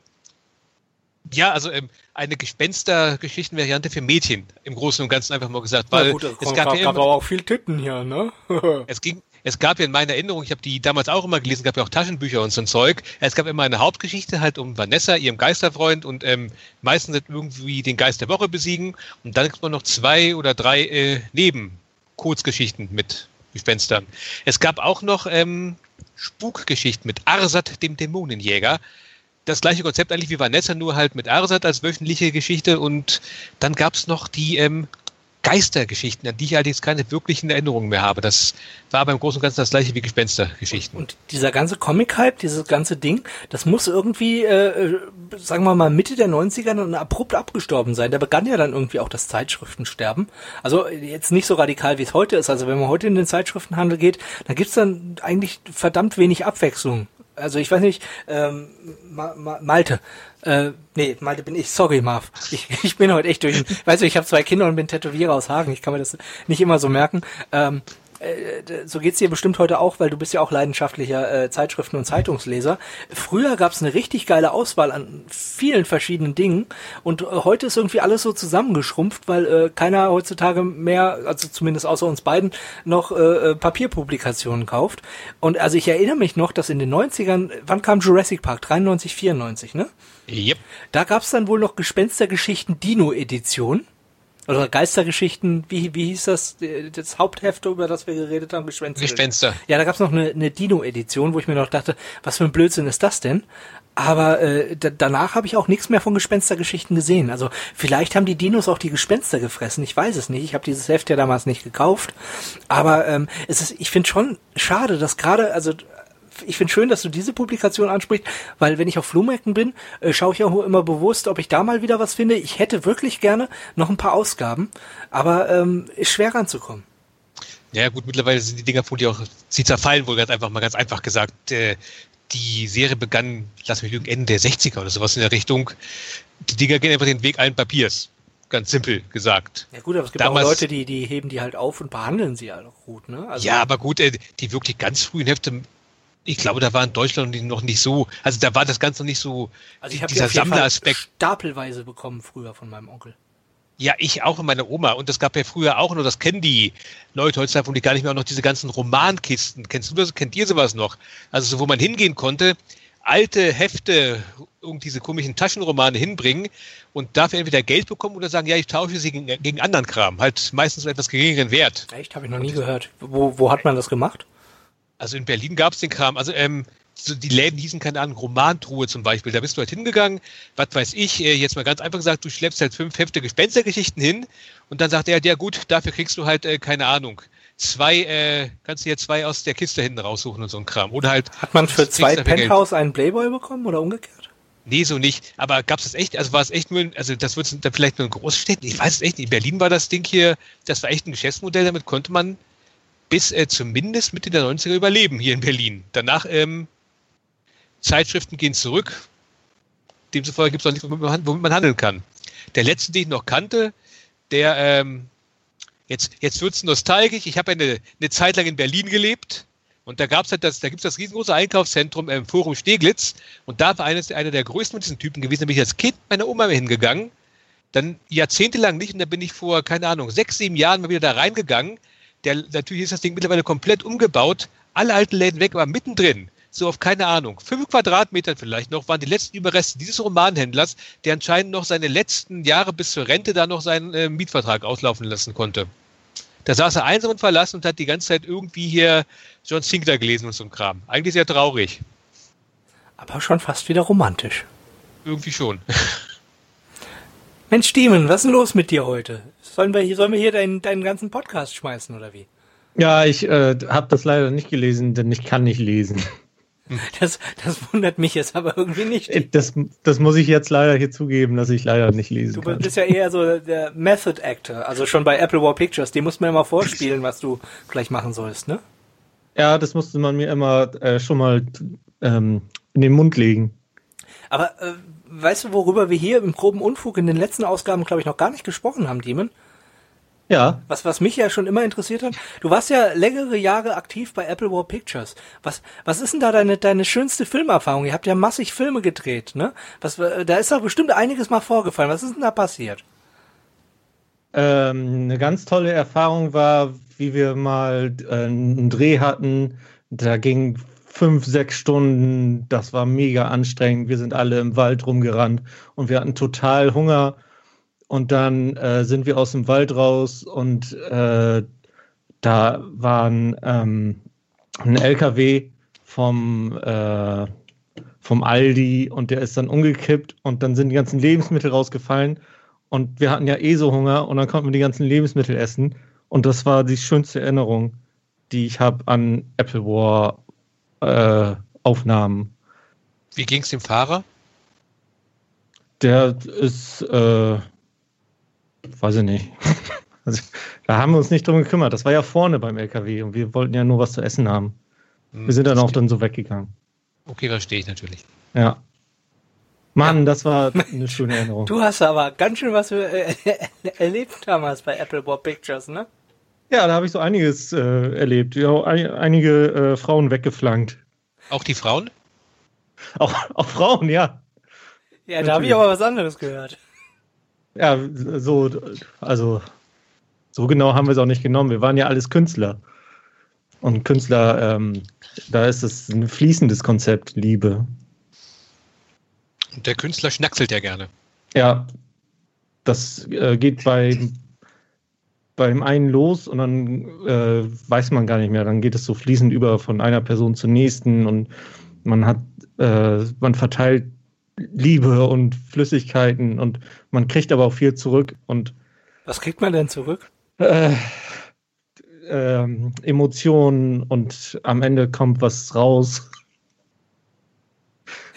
ja, also ähm, eine Gespenstergeschichtenvariante für Mädchen im Großen und Ganzen einfach mal gesagt, weil es gab ja immer, auch viel Titten hier, ne? es ging, es gab ja in meiner Erinnerung, ich habe die damals auch immer gelesen, gab ja auch Taschenbücher und so ein Zeug. Es gab immer eine Hauptgeschichte halt um Vanessa, ihrem Geisterfreund und ähm, meistens halt irgendwie den Geist der Woche besiegen. Und dann gibt man noch zwei oder drei äh, Neben-Kurzgeschichten mit Gespenstern. Es gab auch noch ähm, Spukgeschichten mit Arsat, dem Dämonenjäger. Das gleiche Konzept eigentlich wie Vanessa, nur halt mit Arsat als wöchentliche Geschichte. Und dann gab es noch die ähm, Geistergeschichten, an die ich allerdings keine wirklichen Erinnerungen mehr habe. Das war beim Großen und Ganzen das gleiche wie Gespenstergeschichten. Und dieser ganze Comic-Hype, dieses ganze Ding, das muss irgendwie, äh, äh, sagen wir mal, Mitte der 90er dann abrupt abgestorben sein. Da begann ja dann irgendwie auch das Zeitschriftensterben. Also jetzt nicht so radikal, wie es heute ist. Also wenn man heute in den Zeitschriftenhandel geht, da gibt's dann eigentlich verdammt wenig Abwechslung. Also ich weiß nicht, ähm, Ma Ma Malte, äh, nee, Malte bin ich, sorry Marv. Ich, ich bin heute echt durch, weißt du, ich habe zwei Kinder und bin Tätowierer aus Hagen, ich kann mir das nicht immer so merken. Ähm, äh, so geht's dir bestimmt heute auch, weil du bist ja auch leidenschaftlicher äh, Zeitschriften- und Zeitungsleser. Früher gab's eine richtig geile Auswahl an vielen verschiedenen Dingen und äh, heute ist irgendwie alles so zusammengeschrumpft, weil äh, keiner heutzutage mehr, also zumindest außer uns beiden, noch äh, äh, Papierpublikationen kauft. Und also ich erinnere mich noch, dass in den 90ern, wann kam Jurassic Park? 93, 94, ne? Yep. Da gab's dann wohl noch Gespenstergeschichten Dino-Edition. Oder Geistergeschichten, wie, wie hieß das, das Hauptheft, über das wir geredet haben, Gespenster. Gespenster. Ja, da gab's noch eine, eine Dino-Edition, wo ich mir noch dachte, was für ein Blödsinn ist das denn? Aber äh, da, danach habe ich auch nichts mehr von Gespenstergeschichten gesehen. Also vielleicht haben die Dinos auch die Gespenster gefressen. Ich weiß es nicht. Ich habe dieses Heft ja damals nicht gekauft. Aber ähm, es ist, ich finde schon schade, dass gerade, also ich finde schön, dass du diese Publikation ansprichst, weil wenn ich auf Flohmärkten bin, äh, schaue ich auch immer bewusst, ob ich da mal wieder was finde. Ich hätte wirklich gerne noch ein paar Ausgaben, aber ähm, ist schwer ranzukommen. Ja gut, mittlerweile sind die Dinger wohl auch, sie zerfallen wohl ganz einfach, mal ganz einfach gesagt. Äh, die Serie begann, lass mich lügen, Ende der 60er oder sowas in der Richtung. Die Dinger gehen einfach den Weg allen Papiers. Ganz simpel gesagt. Ja gut, aber es gibt Damals- auch Leute, die, die heben die halt auf und behandeln sie halt auch gut, ne? Also, ja, aber gut, äh, die wirklich ganz frühen Hefte, ich glaube, da war in Deutschland noch nicht so, also da war das Ganze noch nicht so, also ich habe dieser Sammleraspekt. stapelweise bekommen früher von meinem Onkel. Ja, ich auch und meine Oma. Und das gab ja früher auch nur, das kennen die Leute heutzutage und die gar nicht mehr auch noch diese ganzen Romankisten. Kennst du das? Kennt ihr sowas noch? Also so, wo man hingehen konnte, alte Hefte, und diese komischen Taschenromane hinbringen und dafür entweder Geld bekommen oder sagen, ja, ich tausche sie gegen, gegen anderen Kram. Halt meistens etwas geringeren Wert. Echt? Habe ich noch nie gehört. Wo, wo hat man das gemacht? Also in Berlin gab es den Kram. Also ähm, so die Läden hießen, keine Ahnung, Romantruhe zum Beispiel. Da bist du halt hingegangen, was weiß ich, äh, jetzt mal ganz einfach gesagt, du schleppst halt fünf Hefte Gespenstergeschichten hin und dann sagt er, ja gut, dafür kriegst du halt, äh, keine Ahnung, zwei, äh, kannst du hier zwei aus der Kiste hinten raussuchen und so ein Kram. Oder halt. Hat man für zwei. Penthouse einen Playboy bekommen oder umgekehrt? Nee, so nicht. Aber gab es das echt? Also war es echt nur, also das wird dann vielleicht nur in Großstädten. Ich weiß es echt nicht. In Berlin war das Ding hier, das war echt ein Geschäftsmodell. Damit konnte man bis äh, zumindest Mitte der 90er überleben hier in Berlin. Danach ähm, Zeitschriften gehen zurück. Demzufolge gibt es auch nichts, womit man, womit man handeln kann. Der letzte, den ich noch kannte, der ähm, jetzt jetzt wird's nostalgisch. Ich habe eine, eine Zeit lang in Berlin gelebt. Und da gab's halt das, da gibt's das riesengroße Einkaufszentrum im Forum Steglitz. Und da war eines, einer der größten von diesen Typen gewesen. Da bin ich als Kind meiner Oma hingegangen. Dann jahrzehntelang nicht. Und da bin ich vor, keine Ahnung, sechs, sieben Jahren mal wieder da reingegangen. Der, natürlich ist das Ding mittlerweile komplett umgebaut. Alle alten Läden weg, aber mittendrin. So auf keine Ahnung. Fünf Quadratmeter vielleicht noch waren die letzten Überreste dieses Romanhändlers, der anscheinend noch seine letzten Jahre bis zur Rente da noch seinen äh, Mietvertrag auslaufen lassen konnte. Da saß er einsam und verlassen und hat die ganze Zeit irgendwie hier John Sinclair gelesen und so ein Kram. Eigentlich sehr traurig. Aber schon fast wieder romantisch. Irgendwie schon. Mensch, Demon, was ist denn los mit dir heute? Sollen wir hier, sollen wir hier deinen, deinen ganzen Podcast schmeißen oder wie? Ja, ich äh, habe das leider nicht gelesen, denn ich kann nicht lesen. Das, das wundert mich jetzt aber irgendwie nicht. Äh, Das, das muss ich jetzt leider hier zugeben, dass ich leider nicht lesen Du kann. bist ja eher so der Method Actor, also schon bei Apple War Pictures. Die muss man immer vorspielen, was du gleich machen sollst, ne? Ja, das musste man mir immer äh, schon mal ähm, in den Mund legen. Aber äh, weißt du, worüber wir hier im groben Unfug in den letzten Ausgaben, glaube ich, noch gar nicht gesprochen haben, Demon? Ja, Was, was mich ja schon immer interessiert hat, du warst ja längere Jahre aktiv bei Apple War Pictures. Was, was ist denn da deine, deine schönste Filmerfahrung? Ihr habt ja massig Filme gedreht, ne? Was, äh, da ist doch bestimmt einiges mal vorgefallen. Was ist denn da passiert? ähm, eine ganz tolle Erfahrung war, wie wir mal äh, einen Dreh hatten. Da ging fünf, sechs Stunden. Das war mega anstrengend. Wir sind alle im Wald rumgerannt und wir hatten total Hunger. Und dann äh, sind wir aus dem Wald raus und äh, da war ein, ähm, ein LKW vom, äh, vom Aldi und der ist dann umgekippt und dann sind die ganzen Lebensmittel rausgefallen und wir hatten ja eh so Hunger und dann konnten wir die ganzen Lebensmittel essen und das war die schönste Erinnerung, die ich habe an Apple War äh, Aufnahmen. Wie ging's dem Fahrer? Der ist, äh, weiß ich nicht. Also, da haben wir uns nicht drum gekümmert. Das war ja vorne beim LKW und wir wollten ja nur was zu essen haben. Wir sind dann auch dann so weggegangen. Okay, verstehe ich natürlich. Ja. Mann, das war eine schöne Erinnerung. Du hast aber ganz schön was äh, erlebt damals bei Apple War Pictures, ne? Ja, da habe ich so einiges äh, erlebt. Ja, ein, einige äh, Frauen weggeflankt. Auch die Frauen? Auch, auch Frauen, ja. Ja, da habe ich aber was anderes gehört. Ja, so, also, so genau haben wir es auch nicht genommen. Wir waren ja alles Künstler. Und Künstler, ähm, da ist es ein fließendes Konzept, Liebe. Und der Künstler schnackselt ja gerne. Ja, das äh, geht bei beim einen los und dann äh, weiß man gar nicht mehr. Dann geht es so fließend über von einer Person zur nächsten und man hat, äh, man verteilt Liebe und Flüssigkeiten und man kriegt aber auch viel zurück und Was kriegt man denn zurück? äh, ähm, Emotionen und am Ende kommt was raus.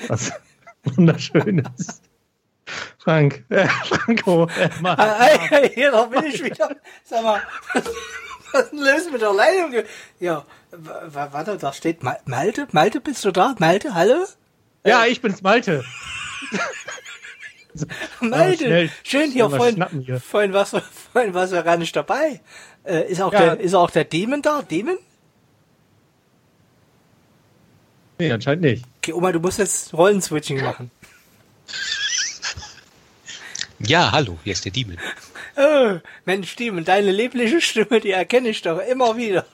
Was wunderschön ist. Frank, äh, Franco, äh, Mann. Ah, ey, hier, da bin ich wieder. Sag mal, was, denn los mit der Leitung? Ja, wa- wa- warte, da steht Ma- Malte. Malte, bist du da? Malte, hallo? Ja, ich bin's, Malte. Malte, schön hier, vorhin, hier. vorhin warst du, vorhin warst du gar nicht dabei. Äh, ist auch ja. der, ist auch der Demon da? Demon? Nee, anscheinend nicht. Okay, Oma, du musst jetzt Rollenswitching machen. Ja, hallo, hier ist der Demon. Oh, Mensch, Demon, deine liebliche Stimme, die erkenne ich doch immer wieder.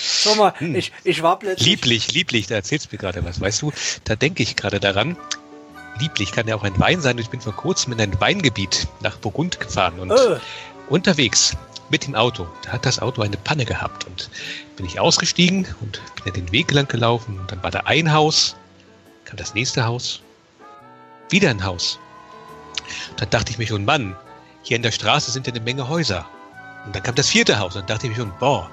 Schau mal, hm. ich, ich war plötzlich. Lieblich, lieblich, da erzählst du mir gerade was. Weißt du, da denke ich gerade daran. Lieblich kann ja auch ein Wein sein. Ich bin vor kurzem in ein Weingebiet nach Burgund gefahren und oh. unterwegs mit dem Auto. Da hat das Auto eine Panne gehabt und bin ich ausgestiegen und bin den Weg lang gelaufen. Und dann war da ein Haus, kam das nächste Haus, wieder ein Haus. Und dann dachte ich mir schon, Mann, hier in der Straße sind ja eine Menge Häuser. Und dann kam das vierte Haus und dann dachte ich mir schon, boah,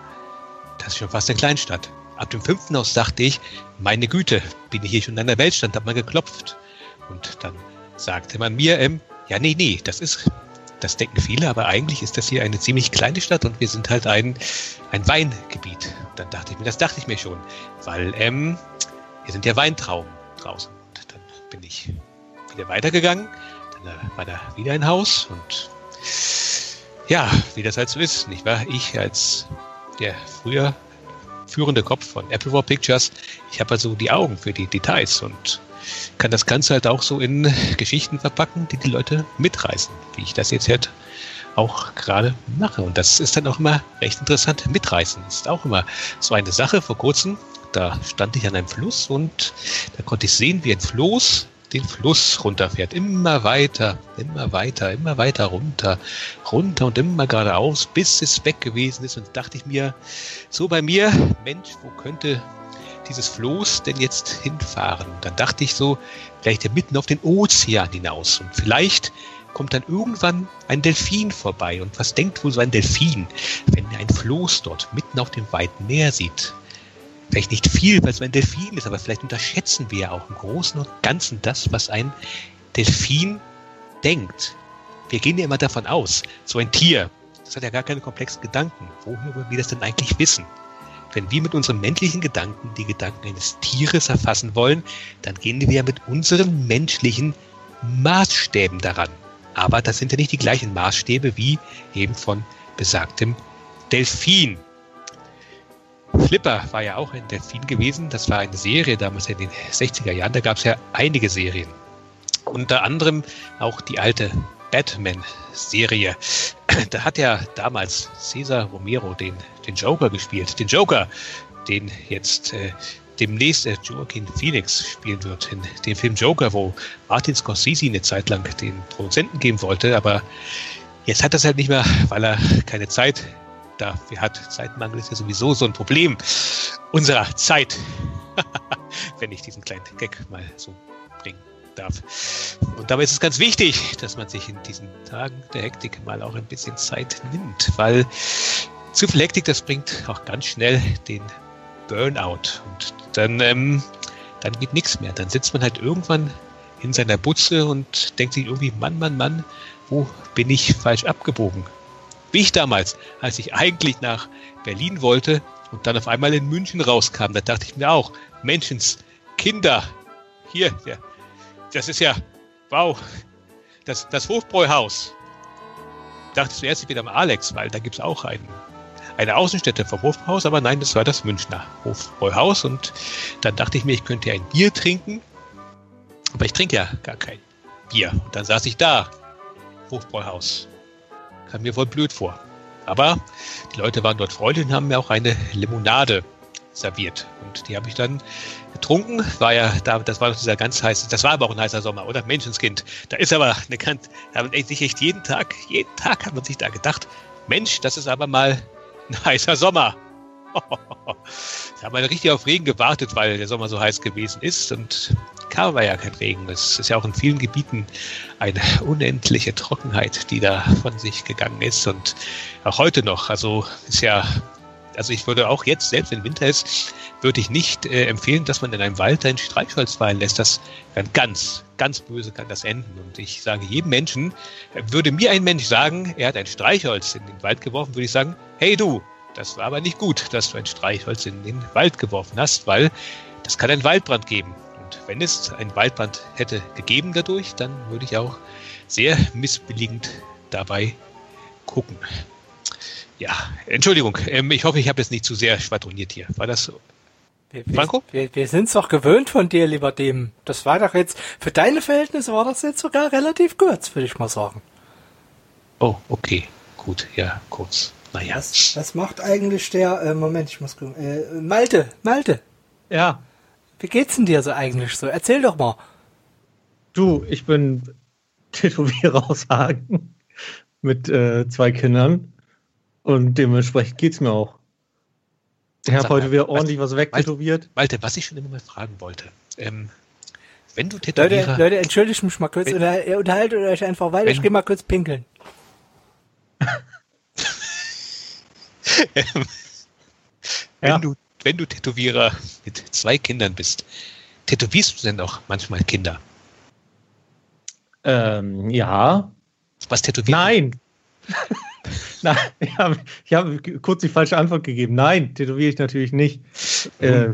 das ist schon fast eine Kleinstadt. Ab dem fünften Haus dachte ich, meine Güte, bin ich hier schon an der Weltstand, hab mal geklopft. Und dann sagte man mir, ähm, ja, nee, nee, das ist, das denken viele, aber eigentlich ist das hier eine ziemlich kleine Stadt und wir sind halt ein, ein Weingebiet. Und dann dachte ich mir, das dachte ich mir schon, weil, ähm, hier sind ja Weintrauben draußen. Und dann bin ich wieder weitergegangen, dann äh, war da wieder ein Haus und ja, wie das halt so ist, nicht wahr? Ich als der früher führende Kopf von Apple War Pictures, ich habe also die Augen für die Details und kann das Ganze halt auch so in Geschichten verpacken, die die Leute mitreißen, wie ich das jetzt halt auch gerade mache. Und das ist dann auch immer recht interessant. Mitreißen ist auch immer so eine Sache. Vor kurzem, da stand ich an einem Fluss und da konnte ich sehen, wie ein Floß den Fluss runterfährt. Immer weiter, immer weiter, immer weiter runter, runter und immer geradeaus, bis es weg gewesen ist. Und dachte ich mir, so bei mir, Mensch, wo könnte dieses Floß denn jetzt hinfahren? Und dann dachte ich so, vielleicht ja mitten auf den Ozean hinaus. Und vielleicht kommt dann irgendwann ein Delfin vorbei. Und was denkt wohl so ein Delfin, wenn er ein Floß dort mitten auf dem weiten Meer sieht? Vielleicht nicht viel, weil es ein Delfin ist, aber vielleicht unterschätzen wir ja auch im Großen und Ganzen das, was ein Delfin denkt. Wir gehen ja immer davon aus, so ein Tier, das hat ja gar keine komplexen Gedanken. Woher wollen wir das denn eigentlich wissen? Wenn wir mit unseren menschlichen Gedanken die Gedanken eines Tieres erfassen wollen, dann gehen wir ja mit unseren menschlichen Maßstäben daran. Aber das sind ja nicht die gleichen Maßstäbe wie eben von besagtem Delfin. Flipper war ja auch ein Delfin gewesen. Das war eine Serie damals in den 60er Jahren. Da gab es ja einige Serien. Unter anderem auch die alte Batman-Serie. Da hat ja damals Cesar Romero den, den Joker gespielt. Den Joker, den jetzt äh, demnächst äh, Joaquin Phoenix spielen wird in dem Film Joker, wo Martin Scorsese eine Zeit lang den Produzenten geben wollte, aber jetzt hat er es halt nicht mehr, weil er keine Zeit dafür hat. Zeitmangel ist ja sowieso so ein Problem unserer Zeit. Wenn ich diesen kleinen Gag mal so bringen darf. Und dabei ist es ganz wichtig, dass man sich in diesen Tagen der Hektik mal auch ein bisschen Zeit nimmt, weil zu viel Hektik, das bringt auch ganz schnell den Burnout. Und dann, ähm, dann geht nichts mehr. Dann sitzt man halt irgendwann in seiner Butze und denkt sich irgendwie, Mann, Mann, Mann, wo bin ich falsch abgebogen? Wie ich damals, als ich eigentlich nach Berlin wollte und dann auf einmal in München rauskam, da dachte ich mir auch, Menschens, Kinder, hier, der, das ist ja, wow, das, das Hofbräuhaus. Dachte zuerst, ich bin am Alex, weil da gibt es auch einen, eine Außenstätte vom Hofbräuhaus, aber nein, das war das Münchner Hofbräuhaus und dann dachte ich mir, ich könnte ja ein Bier trinken, aber ich trinke ja gar kein Bier. Und dann saß ich da, Hofbräuhaus, kam mir wohl blöd vor. Aber die Leute waren dort freundlich und haben mir auch eine Limonade serviert. Und die habe ich dann getrunken. War ja da, das war doch dieser ganz heiße, das war aber auch ein heißer Sommer, oder? Menschenskind. Da ist aber eine ganz, da hat man sich echt jeden Tag, jeden Tag hat man sich da gedacht, Mensch, das ist aber mal ein heißer Sommer. da haben wir richtig auf Regen gewartet, weil der Sommer so heiß gewesen ist und kam aber ja kein Regen. Es ist ja auch in vielen Gebieten eine unendliche Trockenheit, die da von sich gegangen ist und auch heute noch. Also ist ja, also ich würde auch jetzt, selbst wenn Winter ist, würde ich nicht äh, empfehlen, dass man in einem Wald ein Streichholz fallen lässt. Das kann ganz, ganz böse kann das enden. Und ich sage jedem Menschen, würde mir ein Mensch sagen, er hat ein Streichholz in den Wald geworfen, würde ich sagen, hey du, das war aber nicht gut, dass du ein Streichholz in den Wald geworfen hast, weil das kann einen Waldbrand geben. Und wenn es ein Waldbrand hätte gegeben dadurch, dann würde ich auch sehr missbilligend dabei gucken. Ja, Entschuldigung, ähm, ich hoffe, ich habe jetzt nicht zu sehr schwadroniert hier. War das so? Wir, wir, wir, wir sind's doch gewöhnt von dir, lieber Dem. Das war doch jetzt, für deine Verhältnisse war das jetzt sogar relativ kurz, würde ich mal sagen. Oh, okay. Gut, ja, kurz. Naja. Was, was macht eigentlich der, äh, Moment, ich muss gucken, äh, Malte, Malte. Ja. Wie geht's denn dir so eigentlich so? Erzähl doch mal. Du, ich bin Tätowierer aus Hagen mit äh, zwei Kindern und dementsprechend geht's mir auch. Ich habe heute wieder ordentlich was wegtätowiert. Malte, was ich schon immer mal fragen wollte. Ähm, wenn du Leute, Tätowierer... Leute, entschuldigt mich mal kurz, Wenn- oder, ihr unterhaltet euch einfach weiter, ich gehe mal kurz pinkeln. Wenn, Ja. du, wenn du Tätowierer mit zwei Kindern bist, tätowierst du denn auch manchmal Kinder? Ähm, ja. Was tätowiert Nein. Nein, ich habe hab kurz die falsche Antwort gegeben. Nein, tätowiere ich natürlich nicht. Äh,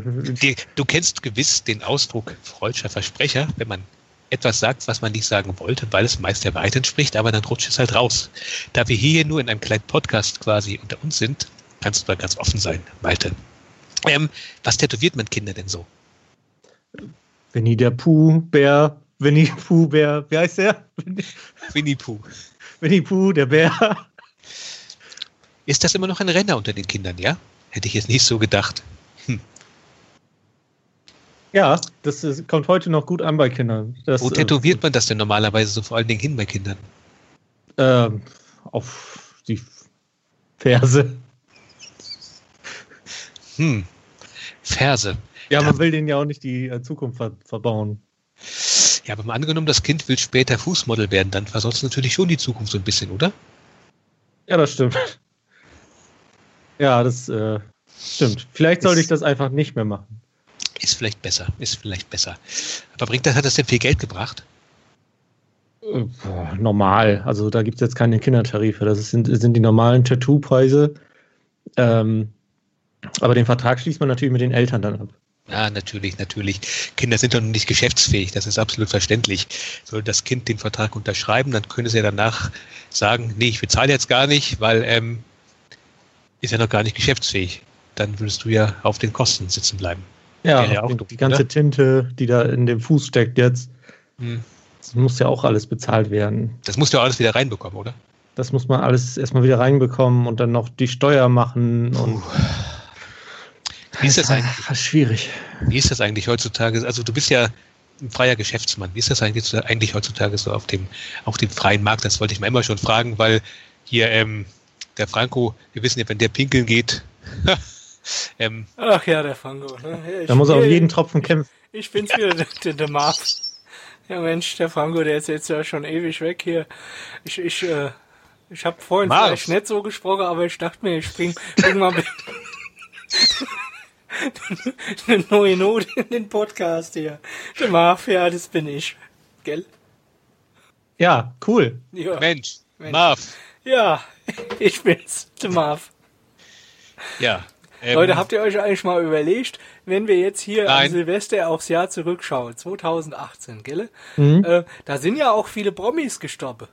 du kennst gewiss den Ausdruck freudscher Versprecher, wenn man etwas sagt, was man nicht sagen wollte, weil es meist der Wahrheit entspricht, aber dann rutscht es halt raus. Da wir hier nur in einem kleinen Podcast quasi unter uns sind, kannst du da ganz offen sein, Malte. Ähm, was tätowiert man Kinder denn so? Winnie der Pooh, Bär, Winnie Pooh, Bär, wie heißt der? Winnie, Pooh. Winnie Pooh, der Bär. Ist das immer noch ein Renner unter den Kindern, ja? Hätte ich jetzt nicht so gedacht. Ja, das ist, kommt heute noch gut an bei Kindern. Das, Wo tätowiert man das denn normalerweise so vor allen Dingen hin bei Kindern? Äh, ähm, auf die Ferse. Hm. Verse. Ja, man will denen ja auch nicht die äh, Zukunft ver verbauen. Ja, aber mal angenommen, das Kind will später Fußmodel werden, dann versaut es natürlich schon die Zukunft so ein bisschen, oder? Ja, das stimmt. Ja, das äh, stimmt. Vielleicht sollte ich das einfach nicht mehr machen. Ist vielleicht besser, ist vielleicht besser. Aber bringt das, hat das denn viel Geld gebracht? Äh, boah, normal. Also da gibt es jetzt keine Kindertarife. Das sind, sind die normalen Tattoo-Preise. Ähm, aber den Vertrag schließt man natürlich mit den Eltern dann ab. Ja, natürlich, natürlich. Kinder sind doch nicht geschäftsfähig, das ist absolut verständlich. Soll das Kind den Vertrag unterschreiben, dann könnte es ja danach sagen, nee, ich bezahle jetzt gar nicht, weil ähm, ist ja noch gar nicht geschäftsfähig. Dann würdest du ja auf den Kosten sitzen bleiben. Ja, ja die, die ganze oder? Tinte, die da in dem Fuß steckt jetzt, Hm. das muss ja auch alles bezahlt werden. Das musst du ja alles wieder reinbekommen, oder? Das muss man alles erstmal wieder reinbekommen und dann noch die Steuer machen und Wie ist das eigentlich? Schwierig. Wie ist das eigentlich heutzutage? Also du bist ja ein freier Geschäftsmann. Wie ist das eigentlich, eigentlich heutzutage so auf dem, auf dem freien Markt? Das wollte ich mir immer schon fragen, weil hier ähm, der Franco, wir wissen ja, wenn der pinkeln geht, ähm, Ach ja, der Franco. Ne? Ja, Da muss er auf ja, jeden Tropfen kämpfen. Ich bin's wieder, der, der, der Marv. Ja Mensch, der Franco, der ist jetzt ja schon ewig weg hier. Ich, ich, äh, ich habe vorhin Marv. vielleicht nicht so gesprochen, aber ich dachte mir, ich bring, bring mal eine neue Note in den Podcast hier. Der Marv, ja, das bin ich. Gell? Ja, cool. Ja, Mensch, Mensch. Marv, ja ich bin's, der Marv. ja. Ähm, Leute, habt ihr euch eigentlich mal überlegt, wenn wir jetzt hier an Nein. Silvester aufs Jahr zurückschauen, 2018, gell? Mhm. Äh, da sind ja auch viele Promis gestorben.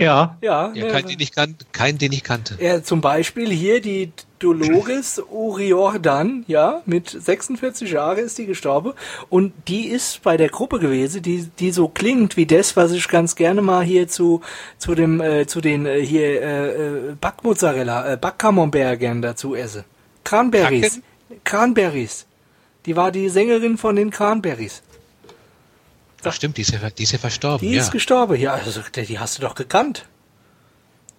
Ja, Ja, ja, keinen, den ich kan keinen, den ich kannte. ja, zum Beispiel hier die Dolores O'Riordan, ja, mit 46 Jahren ist die gestorben und die ist bei der Gruppe gewesen, die die so klingt wie das, was ich ganz gerne mal hier zu zu dem äh, zu den äh, hier äh, äh, Backmozzarella, äh, Backcamembert gern dazu esse. Cranberries, Cranberries. Die war die Sängerin von den Cranberries. Ach stimmt, die ist ja, die ist ja verstorben. Die ja. ist gestorben. Ja, also die hast du doch gekannt.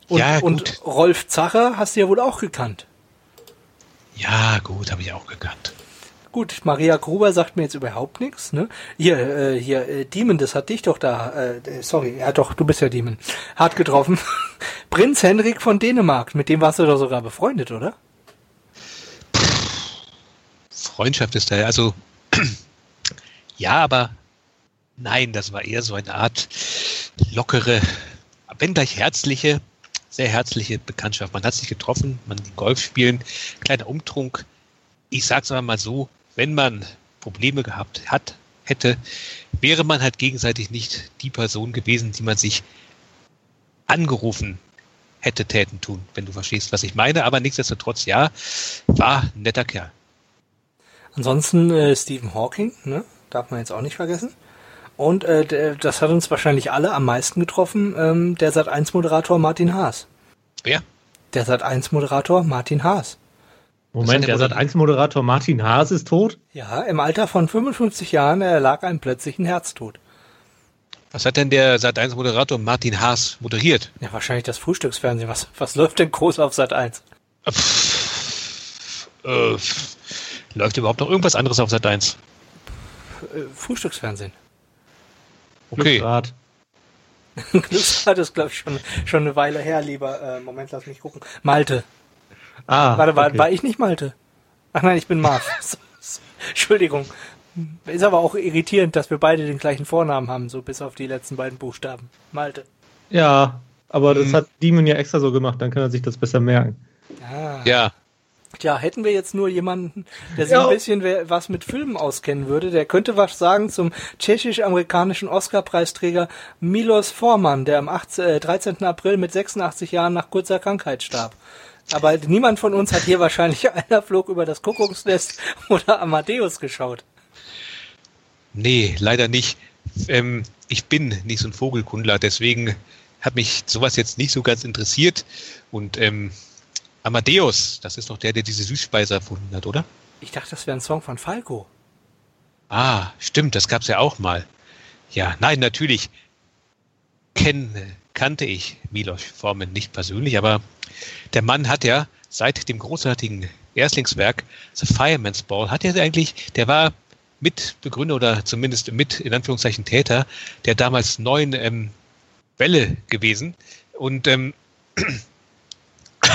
Und, Ja, gut. und Rolf Zacher hast du ja wohl auch gekannt. ja, gut, habe ich auch gekannt. Gut, Maria Gruber sagt mir jetzt überhaupt nichts. Ne? Hier, äh, hier, äh, Demon, das hat dich doch da, äh, sorry, ja doch, du bist ja Demon, hart getroffen. Prinz Henrik von Dänemark, mit dem warst du doch sogar befreundet, oder? Freundschaft ist da, also ja, aber nein, das war eher so eine Art lockere, wenn gleich herzliche, sehr herzliche Bekanntschaft. Man hat sich getroffen, man ging Golf spielen, kleiner Umtrunk. Ich sag's aber mal so, wenn man Probleme gehabt hat, hätte, wäre man halt gegenseitig nicht die Person gewesen, die man sich angerufen hätte täten tun, wenn du verstehst, was ich meine. Aber nichtsdestotrotz, ja, war ein netter Kerl. Ansonsten äh, Stephen Hawking, ne? darf man jetzt auch nicht vergessen. Und äh, das hat uns wahrscheinlich alle am meisten getroffen, ähm, der Sat1-Moderator Martin Haas. Wer? Der Sat1-Moderator Martin Haas. Moment, der Sat1-Moderator Martin Haas ist tot? Ja, im Alter von 55 Jahren er lag einem plötzlichen Herztod. Was hat denn der Sat1-Moderator Martin Haas moderiert? Ja, wahrscheinlich das Frühstücksfernsehen. Was, was läuft denn groß auf Sat1? Äh, läuft überhaupt noch irgendwas anderes auf Sat1? Äh, Frühstücksfernsehen. Okay. Glücksrad. Glücksrad ist, glaube ich, schon, schon eine Weile her, lieber. Äh, Moment, lass mich gucken. Malte. Ah, Warte, war, okay. war ich nicht Malte? Ach nein, ich bin Marv. Entschuldigung. Ist aber auch irritierend, dass wir beide den gleichen Vornamen haben, so bis auf die letzten beiden Buchstaben. Malte. Ja, aber das Hm. hat Demon ja extra so gemacht, dann kann er sich das besser merken. Ah. Ja, Tja, hätten wir jetzt nur jemanden, der sich Ja. ein bisschen was mit Filmen auskennen würde, der könnte was sagen zum tschechisch-amerikanischen Oscar-Preisträger Milos Forman, der am 18, äh, 13. April mit 86 Jahren nach kurzer Krankheit starb. Aber niemand von uns hat hier wahrscheinlich einer Flug über das Kuckucksnest oder Amadeus geschaut. nee, leider nicht. Ähm, ich bin nicht so ein Vogelkundler, deswegen hat mich sowas jetzt nicht so ganz interessiert. Und ähm, Amadeus, das ist doch der, der diese Süßspeise erfunden hat, oder? Ich dachte, das wäre ein Song von Falco. Ah, stimmt, das gab's ja auch mal. Ja, nein, natürlich kenn, kannte ich Milos Forman nicht persönlich, aber der Mann hat ja seit dem großartigen Erstlingswerk The Fireman's Ball, hat er eigentlich, der war Mitbegründer oder zumindest mit, in Anführungszeichen, Täter der damals neuen ähm, Welle gewesen. Und ähm,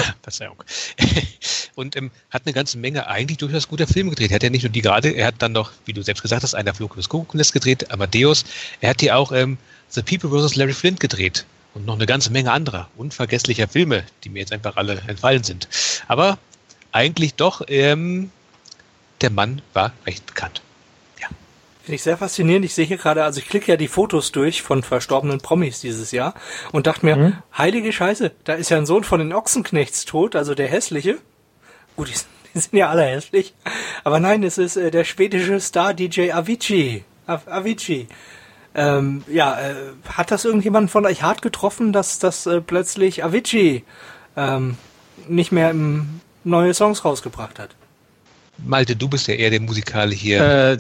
Verzeihung. Und ähm, hat eine ganze Menge eigentlich durchaus guter Filme gedreht. Er hat ja nicht nur die gerade, er hat dann noch, wie du selbst gesagt hast, einer Flug übers Kuckucksnest gedreht, Amadeus. Er hat hier auch ähm, The People vs. Larry Flint gedreht. Und noch eine ganze Menge anderer unvergesslicher Filme, die mir jetzt einfach alle entfallen sind. Aber eigentlich doch, ähm, der Mann war recht bekannt. Finde ich sehr faszinierend. Ich sehe hier gerade, also ich klicke ja die Fotos durch von verstorbenen Promis dieses Jahr und dachte mir, Mhm. heilige Scheiße, da ist ja ein Sohn von den Ochsenknechts tot, also der hässliche. Gut, die sind, die sind ja alle hässlich. Aber nein, es ist äh, der schwedische Star DJ Avicii. Av Avicii. Ähm, ja, äh, hat das irgendjemand von euch hart getroffen, dass das äh, plötzlich Avicii ähm, nicht mehr im, neue Songs rausgebracht hat? Malte, du bist ja eher der Musikale hier. Äh,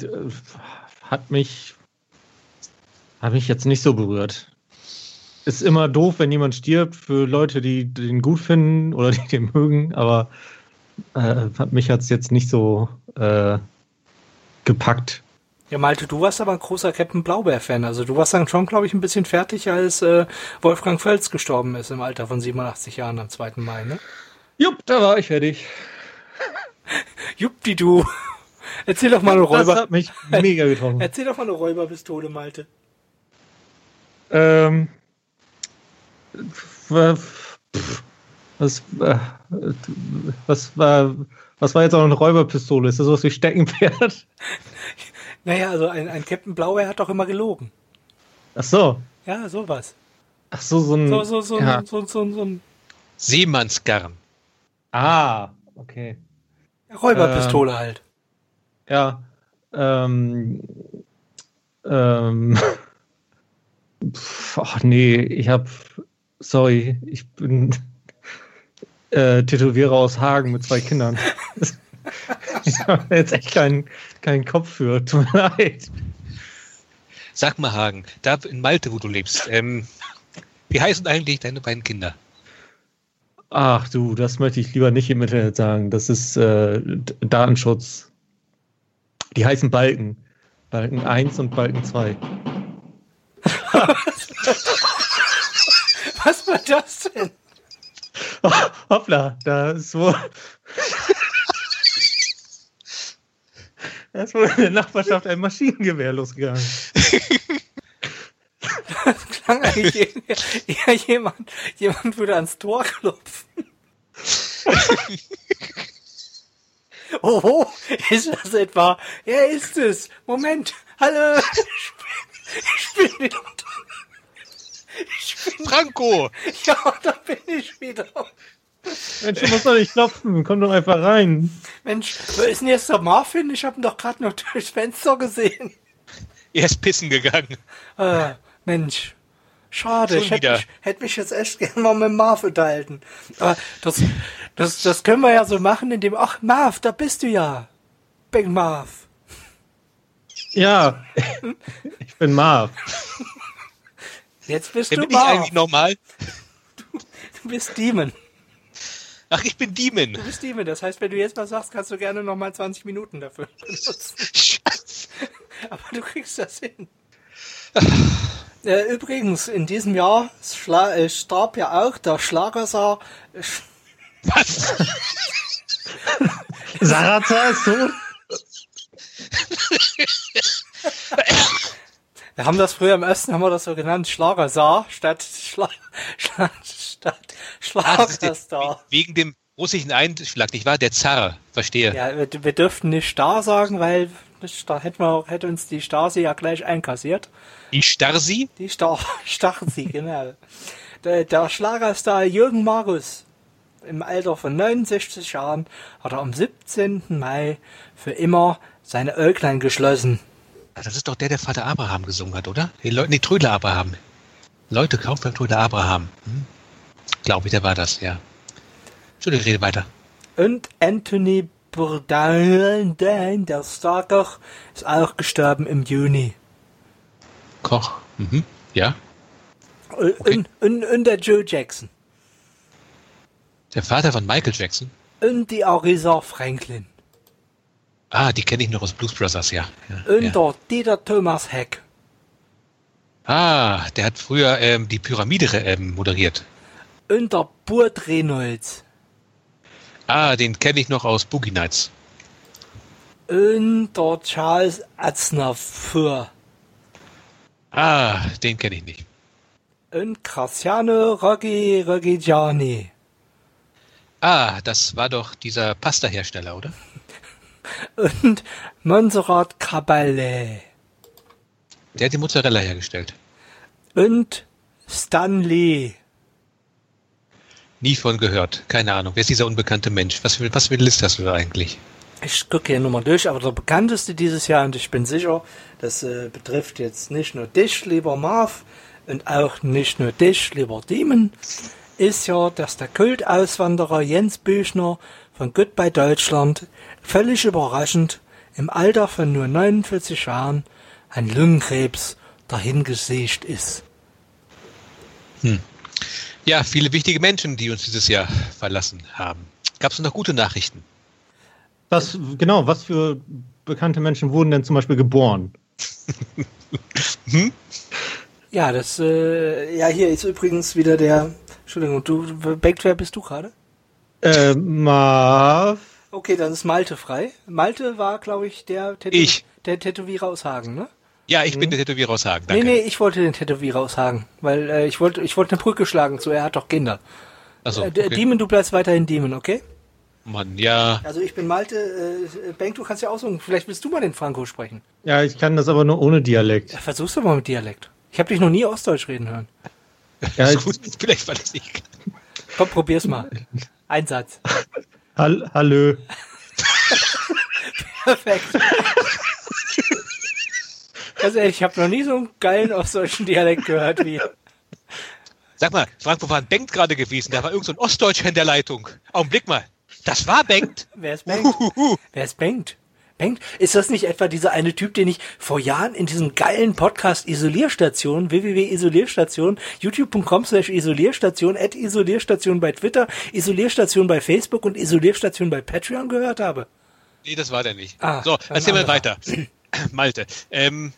hat mich hat mich jetzt nicht so berührt. Ist immer doof, wenn jemand stirbt für Leute, die den gut finden oder die den mögen, aber äh, hat mich hat's jetzt nicht so äh, gepackt. Ja, Malte, du warst aber ein großer Captain Blaubeer-Fan. Also du warst dann schon, glaube ich, ein bisschen fertig, als äh, Wolfgang Völz gestorben ist im Alter von 87 Jahren am 2. Mai, ne? Jupp, da war ich fertig. Juppdi du. Erzähl doch mal eine Das Räuber. hat mich mega getroffen. Erzähl doch mal eine Räuberpistole, Malte. Ähm, was, äh, was war, was war jetzt auch eine Räuberpistole? Ist das was wie Steckenpferd? Naja, also ein, ein Captain Blaubeer hat doch immer gelogen. Ach so. Ja, sowas. Ach so, so ein. So, so, so, ja. so, so, so, so ein Seemannsgarn. Ah, okay. Räuberpistole halt. Ja. Ähm, ähm, ach nee, ich hab, sorry, ich bin äh, Tätowierer aus Hagen mit zwei Kindern. ich habe jetzt echt keinen keinen Kopf für, tut mir leid. Sag mal, Hagen, da in Malte, wo du lebst, ähm, wie heißen eigentlich deine beiden Kinder? Ach du, das möchte ich lieber nicht im Internet sagen. Das ist äh, Datenschutz. Die heißen Balken. Balken 1 und Balken 2. Was war das denn? Hoppla, da ist wohl. Da ist wohl in der Nachbarschaft ein Maschinengewehr losgegangen. Das klang eigentlich eher jemand, jemand würde ans Tor klopfen. Oh, ist das etwa? Er ist es. Moment. Hallo. Ich bin, ich bin wieder da. Ich bin, Franco! ja, da bin ich wieder. Mensch, du musst doch nicht klopfen. Komm doch einfach rein. Mensch, wo ist denn jetzt der Marvin? Ich habe ihn doch gerade noch durchs Fenster gesehen. Er ist pissen gegangen. Äh, Mensch. Schade, Schon ich hätte mich, hätte mich jetzt echt gerne mal mit Marv unterhalten. Aber das, das, das können wir ja so machen, indem, ach Marv, da bist du ja. Big Marv. Ja, ich bin Marv. Jetzt bist Wer du bin ich Marv. eigentlich normal? Du bist Demon. Ach, ich bin Demon. Du bist Demon. Das heißt, wenn du jetzt was sagst, kannst du gerne noch mal 20 Minuten dafür benutzen. Scheiße. Aber du kriegst das hin. Äh, übrigens, in diesem Jahr äh, starb ja auch der Schlagersaar. Was? Sarazar ist tot? Wir haben das früher im Osten, haben wir das so genannt, Schlagersaar statt, Schla statt, statt Ah, Schlagerstar. wegen dem russischen Einschlag, nicht wahr? Der Zar. Verstehe. Ja, wir, wir dürften nicht Star sagen, weil da hätten wir, hätte uns die Stasi ja gleich einkassiert. Die Starsi? Die Star Stasi, genau. Der, der Schlagerstar Jürgen Marus im Alter von 69 Jahren hat er am 17. Mai für immer seine Äuglein geschlossen. Ah, Das ist doch der, der Vater Abraham gesungen hat, oder? Die Leute, nee, Trödler Abraham. Leute, kauft beim Trödler Abraham. Hm? Glaube ich, der war das, ja. Entschuldigung, rede weiter. Und Anthony Bourdain, der Starkoch, ist auch gestorben im Juni. Koch. Mhm. Ja. Okay. und, und, und der Joe Jackson. Der Vater von Michael Jackson. Und die Arisa Franklin. Ah, die kenne ich noch aus Blues Brothers, ja. ja, Und ja. der Dieter Thomas Heck. Ah, der hat früher ähm, die Pyramide ähm, moderiert. Und der Burt Reynolds. Ah, den kenne ich noch aus Boogie Nights. Und der Charles Aznavour. Ah, den kenne ich nicht. Und Graziano Roggi Roggigiani. Ah, das war doch dieser Pasta-Hersteller, oder? Und Montserrat Caballé. Der hat die Mozzarella hergestellt. Und Stanley. Nie von gehört. Keine Ahnung. Wer ist dieser unbekannte Mensch? Was für, was für eine Liste hast du da eigentlich? Ich gucke hier nochmal durch, aber der bekannteste dieses Jahr, und ich bin sicher, das äh, betrifft jetzt nicht nur dich, lieber Marv, und auch nicht nur dich, lieber Demon, ist ja, dass der Kultauswanderer Jens Büchner von Goodbye Deutschland völlig überraschend im Alter von nur 49 Jahren an Lungenkrebs dahingesägt ist. Ja, viele wichtige Menschen, die uns dieses Jahr verlassen haben. Gab es noch gute Nachrichten? Was, genau, was für bekannte Menschen wurden denn zum Beispiel geboren? Ja, das, äh, ja, hier ist übrigens wieder der, Entschuldigung, du, Bengt, wer bist du gerade? Äh, Marv. Okay, dann ist Malte frei. Malte war, glaube ich, der, Tätow Ich. der Tätowierer aus Hagen, ne? Ja, ich bin der Tätowierer aus Hagen. Nee, Danke. nee, ich wollte den Tätowierer aus Hagen, weil äh, ich wollte ich wollte eine Brücke schlagen zu, er hat doch Kinder. Achso, äh, der okay. Demon, du bleibst weiterhin Demon, okay? Mann, ja. Also ich bin Malte, äh, Bengt, du kannst ja aussuchen, vielleicht willst du mal den Franco sprechen. Ja, ich kann das aber nur ohne Dialekt. Ja, versuch's doch mal mit Dialekt. Ich habe dich noch nie Ostdeutsch reden hören. Ja, ist ich, gut. Vielleicht war das nicht. Komm, probier's mal. Ein Satz. hall, hallo. Perfekt. Ehrlich, ich habe noch nie so einen geilen ostdeutschen Dialekt gehört wie. Sag mal, Frank, wo war Bengt gerade gewesen? Da war irgend so ein Ostdeutscher in der Leitung. Augenblick mal. Das war Bengt. Wer ist Bengt? Wer ist Bengt? Bengt? Ist das nicht etwa dieser eine Typ, den ich vor Jahren in diesem geilen Podcast Isolierstation, www.isolierstation, youtube.com slash Isolierstation, at Isolierstation bei Twitter, Isolierstation bei Facebook und Isolierstation bei Patreon gehört habe? Nee, das war der nicht. Ah, so, erzähl mal weiter. Malte. Ähm,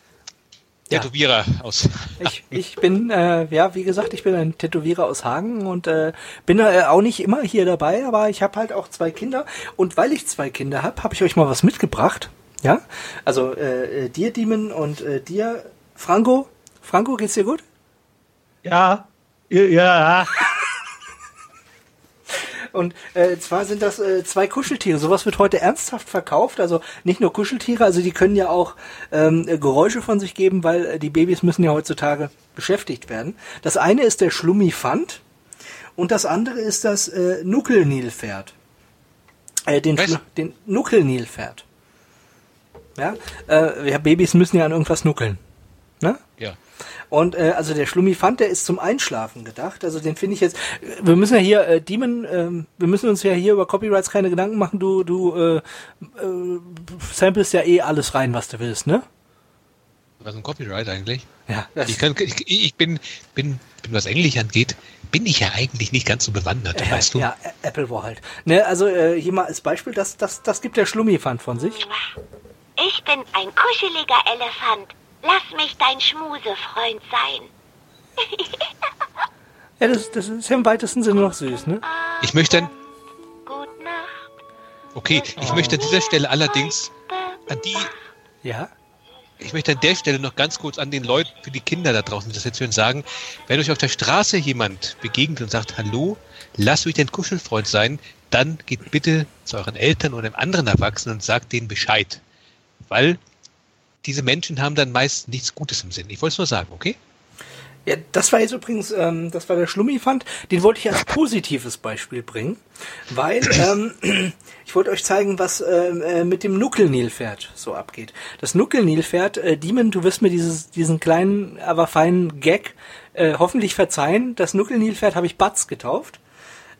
Ja. Tätowierer aus. Ich, ich bin, äh, ja, wie gesagt, ich bin ein Tätowierer aus Hagen und äh, bin äh, auch nicht immer hier dabei, aber ich habe halt auch zwei Kinder und weil ich zwei Kinder habe, habe ich euch mal was mitgebracht. Ja, also äh, äh, dir, Demon, und äh, dir, Franco. Franco, geht's dir gut? Ja. Ja. Und äh, zwar sind das äh, zwei Kuscheltiere. Sowas wird heute ernsthaft verkauft. Also nicht nur Kuscheltiere, also die können ja auch ähm, Geräusche von sich geben, weil äh, die Babys müssen ja heutzutage beschäftigt werden. Das eine ist der Schlummifant und das andere ist das äh, Nuckelnilpferd. Äh, den, Was? Den Nuckelnilpferd. Ja, äh, ja, Babys müssen ja an irgendwas nuckeln. Ne? Ja. Und äh, also der Schlummifant, der ist zum Einschlafen gedacht. Also den finde ich jetzt. Wir müssen ja hier äh, Demon, ähm, wir müssen uns ja hier über Copyrights keine Gedanken machen. Du, du äh, äh, samplest ja eh alles rein, was du willst, ne? Was ist ein Copyright eigentlich? Ja. Ich, kann, ich, ich bin, bin, bin, was Englisch angeht, bin ich ja eigentlich nicht ganz so bewandert, ja, weißt du? ja, Apple war halt. Ne, also äh, hier mal als Beispiel, das, das, das gibt der Schlummifant von sich. Ich bin ein kuscheliger Elefant. Lass mich dein Schmusefreund sein. Ja, das, das ist ja im weitesten Sinne noch süß, ne? Ich möchte Nacht. okay, ich möchte an dieser Stelle allerdings an die, Ja. ich möchte an der Stelle noch ganz kurz an den Leuten, für die Kinder da draußen, die das jetzt hören, sagen, wenn euch auf der Straße jemand begegnet und sagt, hallo, lasst euch dein Kuschelfreund sein, dann geht bitte zu euren Eltern oder einem anderen Erwachsenen und sagt denen Bescheid. Weil diese Menschen haben dann meist nichts Gutes im Sinn. Ich wollte es nur sagen, okay? Ja, das war jetzt übrigens, ähm, das war der Schlummifant. Den wollte ich als positives Beispiel bringen, weil ähm, ich wollte euch zeigen, was ähm, äh, mit dem Nuckelnilpferd so abgeht. Das Nuckelnilpferd, äh, Demon, du wirst mir dieses, diesen kleinen, aber feinen Gag äh, hoffentlich verzeihen. Das Nuckelnilpferd habe ich Batz getauft.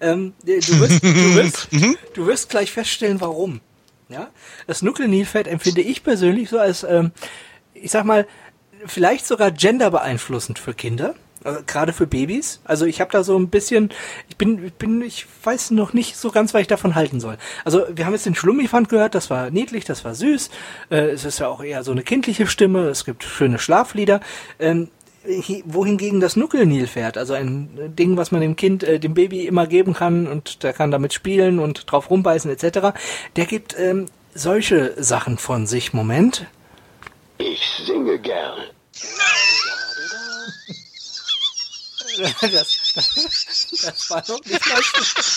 Ähm, du, wirst, du, wirst, du wirst gleich feststellen, warum. Ja, das Nuckelnilpferd empfinde ich persönlich so als, ähm, ich sag mal, vielleicht sogar genderbeeinflussend für Kinder, äh, gerade für Babys. Also ich habe da so ein bisschen, ich bin, ich bin, ich weiß noch nicht so ganz, was ich davon halten soll. Also wir haben jetzt den Schlummifant gehört, das war niedlich, das war süß. Äh, es ist ja auch eher so eine kindliche Stimme. Es gibt schöne Schlaflieder. Ähm, wohingegen das Nuckelnilpferd, also ein äh, Ding, was man dem Kind, äh, dem Baby immer geben kann und der kann damit spielen und drauf rumbeißen etc., der gibt ähm, solche Sachen von sich. Moment. Ich singe gern. Das, das, das war noch nicht mal so.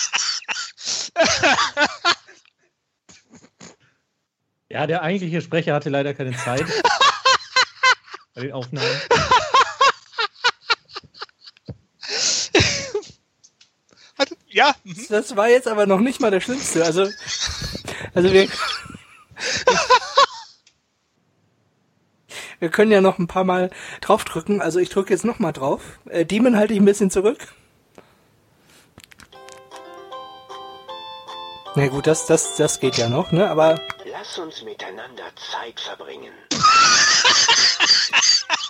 Ja, der eigentliche Sprecher hatte leider keine Zeit. bei den Aufnahmen. Ja, Das war jetzt aber noch nicht mal der Schlimmste. Also, also wir, wir können ja noch ein paar Mal draufdrücken. Also ich drücke jetzt noch mal drauf. Äh, Demon halte ich ein bisschen zurück. Na gut, das, das, das geht ja noch, ne? Aber Lass uns miteinander Zeit verbringen.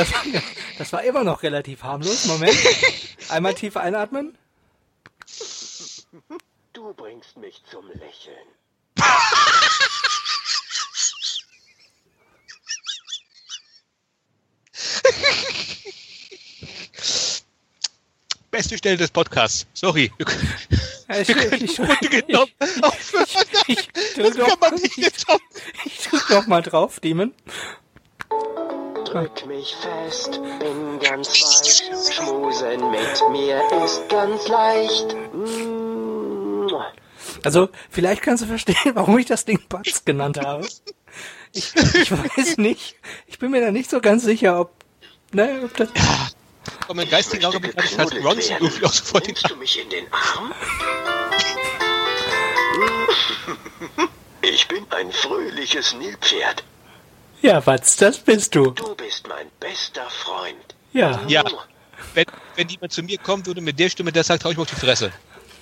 das, war- das war immer noch relativ harmlos. Moment. Einmal tief einatmen. Du bringst mich zum Lächeln. beste Stelle des Podcasts. Sorry. Ich, Wir können ich, genommen ich, drück ich noch mal drauf, Demon. Drück mich fest, bin ganz weich. Schmusen mit mir ist ganz leicht. Mm. Also, vielleicht kannst du verstehen, warum ich das Ding Batz genannt habe. Ich, ich weiß nicht. Ich bin mir da nicht so ganz sicher, ob, ne, ob das, Von meinem geistigen Auge habe ich gerade geknuddelt Bronson werden. irgendwie auch sofort den Nimmst du mich in den Arm? Ich bin ein fröhliches Nilpferd. Ja, Batz, das bist du. Du bist mein bester Freund. Ja, Ja. Wenn, wenn jemand zu mir kommt und mit der Stimme das sagt, hau ich mir auf die Fresse.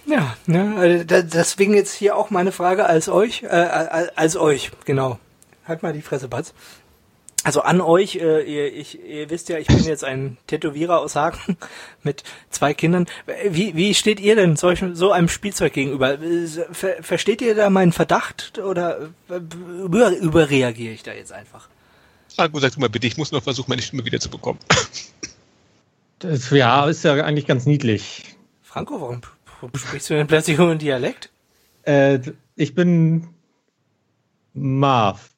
ja, ne, also da- deswegen jetzt hier auch meine Frage als euch, äh, als, als euch, genau. Halt mal die Fresse, Batz. Also an euch, äh, ihr, ich, ihr wisst ja, ich bin jetzt ein Tätowierer aus Hagen mit zwei Kindern. Wie, wie steht ihr denn solchen, so einem Spielzeug gegenüber? Ver, versteht ihr da meinen Verdacht oder über, überreagiere ich da jetzt einfach? Marco, sag du mal bitte, ich muss noch versuchen, meine Stimme wieder zu bekommen. Das, ja, ist ja eigentlich ganz niedlich. Franco, warum, sprichst du denn plötzlich über einen Dialekt? Äh, ich bin Marv.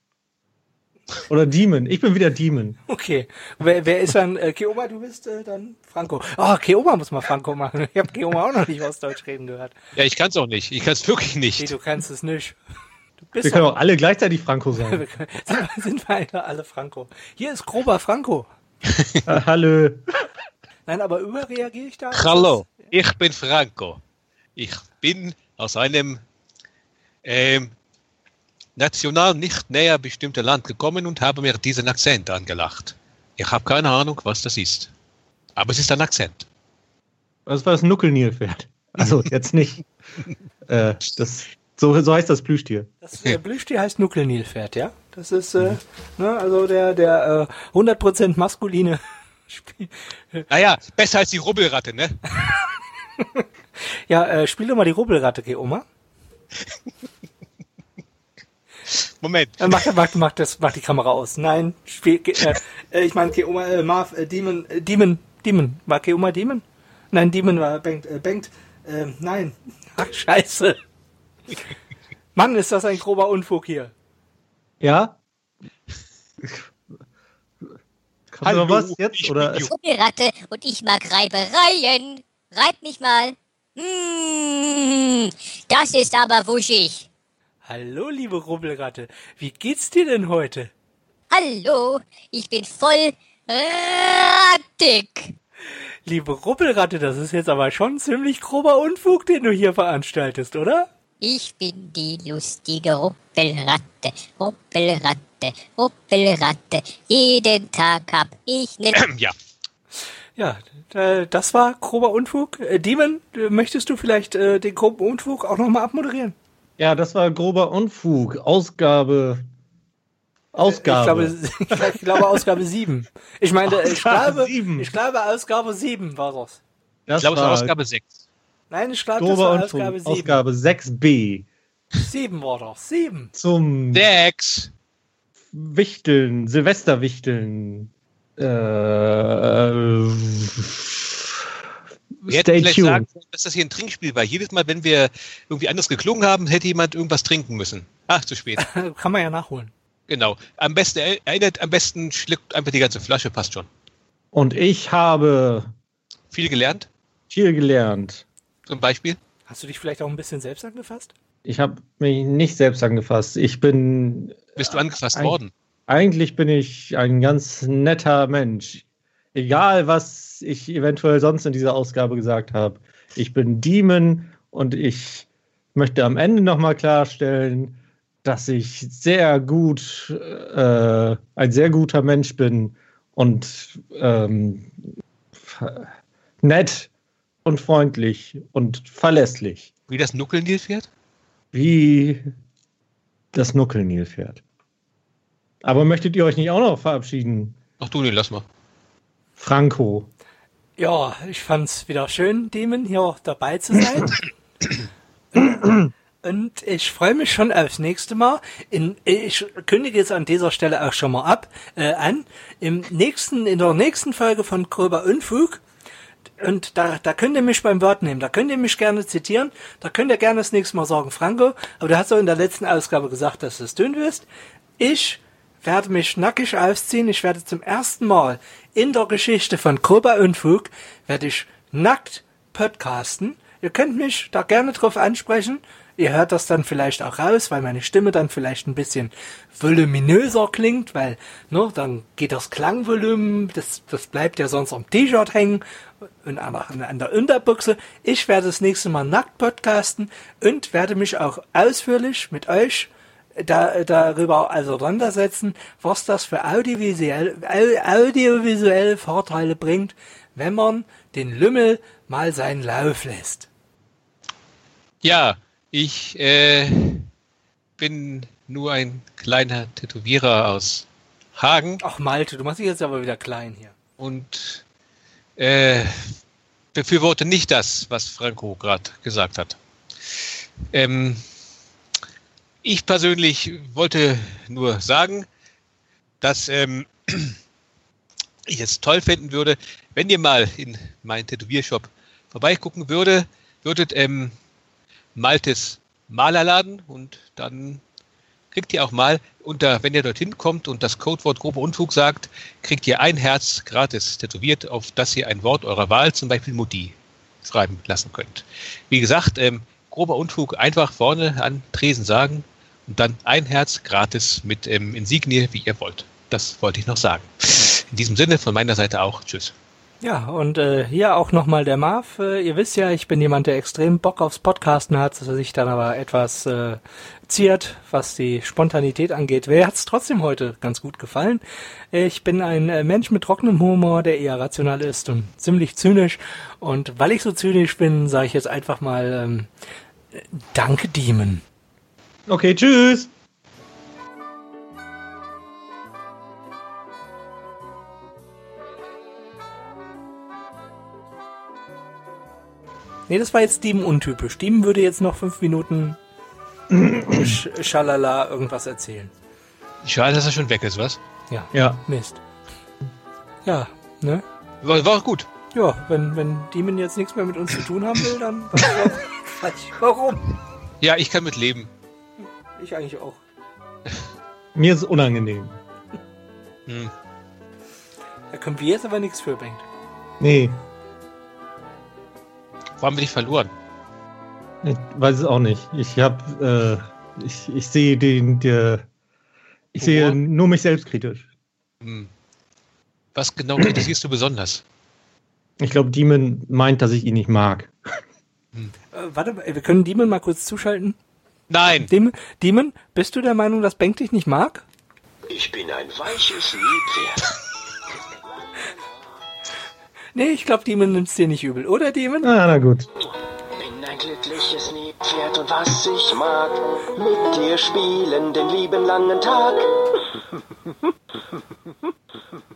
Oder Demon. Ich bin wieder Demon. Okay. Wer, wer ist dann, äh, Keoma, du bist äh, dann Franco. Oh, Keoma muss mal Franco machen. Ich habe Keoma auch noch nicht Ostdeutsch reden gehört. Ja, ich kann es auch nicht. Ich kann es wirklich Nee, nicht. du kannst es nicht. Du bist Wir können auch alle gleichzeitig Franco sein. sind, sind wir alle- alle Franco. Hier ist grober Franco. Ah, Hallo. Nein, aber überreagiere ich da? Hallo, ich bin Franco. Ich bin aus einem ähm, national nicht näher bestimmten Land gekommen und habe mir diesen Akzent angelacht. Ich habe keine Ahnung, was das ist. Aber es ist ein Akzent. Das war das Nuckelnilpferd. Also jetzt nicht. äh, das, so, so heißt das Plüschtier. Das äh, Blüschtier heißt Nuckelnilpferd, ja? Das ist, äh, ne, also der, der äh, 100% maskuline Spiel. Naja, besser als die Rubbelratte, ne? Ja, äh, spiel doch mal die Rubbelratte, Keoma. Moment. Äh, mach, mach, mach, das, mach die Kamera aus. Nein, spiel, äh, äh, ich meine Keoma, äh, Marv, äh, Demon, äh, Demon, Demon. War Keoma Demon? Nein, Demon war Bengt, äh, Bengt, äh, nein. Ach, scheiße. Mann, ist das ein grober Unfug hier. Ja? Kommt Hallo, was jetzt? ich Oder bin Rubbelratte und ich mag Reibereien. Reib mich mal. Mmh, das ist aber wuschig. Hallo, liebe Rubbelratte. Wie geht's dir denn heute? Hallo, ich bin voll rattig. Liebe Rubbelratte, das ist jetzt aber schon ziemlich grober Unfug, den du hier veranstaltest, oder? Ich bin die lustige Ruppelratte, Ruppelratte, Ruppelratte. Jeden Tag hab ich ne... Ja. Ja, das war grober Unfug. Äh, Demon, äh, möchtest du vielleicht äh, den groben Unfug auch nochmal abmoderieren? Ja, das war grober Unfug. Ausgabe. Ausgabe. Ich glaube, ich glaube Ausgabe 7. Ich meine, ich Ausgabe glaube, sieben. ich glaube Ausgabe 7 war das. das Ich glaube, es war Ausgabe 6. Nein, ich glaube, das war Unfug. Ausgabe 7. Ausgabe 6b. 7 war das. 7. Zum 6. Wichteln, Silvesterwichteln. Äh, Wir hätten stay vielleicht tuned. sagen sollen, dass das hier ein Trinkspiel war. Jedes Mal, wenn wir irgendwie anders geklungen haben, hätte jemand irgendwas trinken müssen. Ach, zu spät. Kann man ja nachholen. Genau. Am besten erinnert, am besten schluckt einfach die ganze Flasche, passt schon. Und ich habe Viel gelernt, viel gelernt. zum Beispiel. Hast du dich vielleicht auch ein bisschen selbst angefasst? Ich habe mich nicht selbst angefasst. Ich bin Bist du angefasst Ein- worden? Eigentlich bin ich ein ganz netter Mensch. Egal, was ich eventuell sonst in dieser Ausgabe gesagt habe. Ich bin Demon und ich möchte am Ende nochmal klarstellen, dass ich sehr gut, äh, ein sehr guter Mensch bin und ähm, nett und freundlich und verlässlich, Wie das Nuckelnilpferd? wie das Nuckelnilpferd. Aber möchtet ihr euch nicht auch noch verabschieden? Ach du, nee, lass mal. Franco. Ja, ich fand's wieder schön, Demon hier dabei zu sein. Und ich freue mich schon aufs nächste Mal. In, ich kündige jetzt an dieser Stelle auch schon mal ab äh, an. Im nächsten, in der nächsten Folge von Gröber Unfug. Und da, da könnt ihr mich beim Wort nehmen. Da könnt ihr mich gerne zitieren. Da könnt ihr gerne das nächste Mal sagen, Franco. Aber du hast doch in der letzten Ausgabe gesagt, dass du es tun wirst. Ich werde mich nackig ausziehen. Ich werde zum ersten Mal in der Geschichte von Gröber Unfug werde ich nackt podcasten. Ihr könnt mich da gerne drauf ansprechen. Ihr hört das dann vielleicht auch raus, weil meine Stimme dann vielleicht ein bisschen voluminöser klingt, weil, ne, dann geht das Klangvolumen, das, das bleibt ja sonst am T-Shirt hängen und an an der Unterbuchse. Ich werde das nächste Mal nackt podcasten und werde mich auch ausführlich mit euch da, darüber auseinandersetzen, was das für audiovisuell, au- audiovisuelle Vorteile bringt, wenn man den Lümmel mal seinen Lauf lässt. Ja, ich äh, bin nur ein kleiner Tätowierer aus Hagen Ach Malte, du machst dich jetzt aber wieder klein hier. und äh, befürworte nicht das, was Franco gerade gesagt hat. Ähm, ich persönlich wollte nur sagen, dass ähm, ich es toll finden würde, wenn ihr mal in meinen Tätowiershop vorbeigucken würde, würdet ähm, Maltes Malerladen und dann kriegt ihr auch mal unter, wenn ihr dorthin kommt und das Codewort grobe Unfug sagt, kriegt ihr ein Herz gratis tätowiert, auf das ihr ein Wort eurer Wahl, zum Beispiel Mutti, schreiben lassen könnt. Wie gesagt, ähm, grober Unfug einfach vorne an Tresen sagen und dann ein Herz gratis mit ähm, Insignie, wie ihr wollt. Das wollte ich noch sagen. In diesem Sinne von meiner Seite auch. Tschüss. Ja, und äh, hier auch nochmal der Marv. Äh, ihr wisst ja, ich bin jemand, der extrem Bock aufs Podcasten hat, sich dann aber etwas äh, ziert, was die Spontanität angeht. Wer hat's trotzdem heute ganz gut gefallen? Ich bin ein äh, Mensch mit trockenem Humor, der eher rational ist und ziemlich zynisch. Und weil ich so zynisch bin, sage ich jetzt einfach mal ähm, Danke, Demon. Okay, tschüss. Nee, das war jetzt Demon untypisch. Demon würde jetzt noch fünf Minuten sch schalala irgendwas erzählen. Schade, dass er schon weg ist, was? Ja, Ja. Mist. Ja, ne? War, war gut. Ja, wenn, wenn Demon jetzt nichts mehr mit uns zu tun haben will, dann weiß ich warum. Ja, ich kann mit leben. Ich eigentlich auch. Mir ist es unangenehm. Hm. Da können wir jetzt aber nichts für, Bengt. Nee, Wo haben wir dich verloren? ich weiß es auch nicht. Ich habe, äh, ich, ich sehe den, der, ich sehe nur mich selbst kritisch. Hm. Was genau kritisierst du besonders? Ich glaube, Demon meint, dass ich ihn nicht mag. Äh, warte, mal, wir können Demon mal kurz zuschalten. Nein! Demon, Demon, bist du der Meinung, dass Bengt dich nicht mag? Ich bin ein weiches Liebpferd. Nee, ich glaube, Demon nimmt's dir nicht übel, oder Demon? Ah, na gut. Bin ein glückliches Liebpferd und was ich mag, mit dir spielen den lieben langen Tag.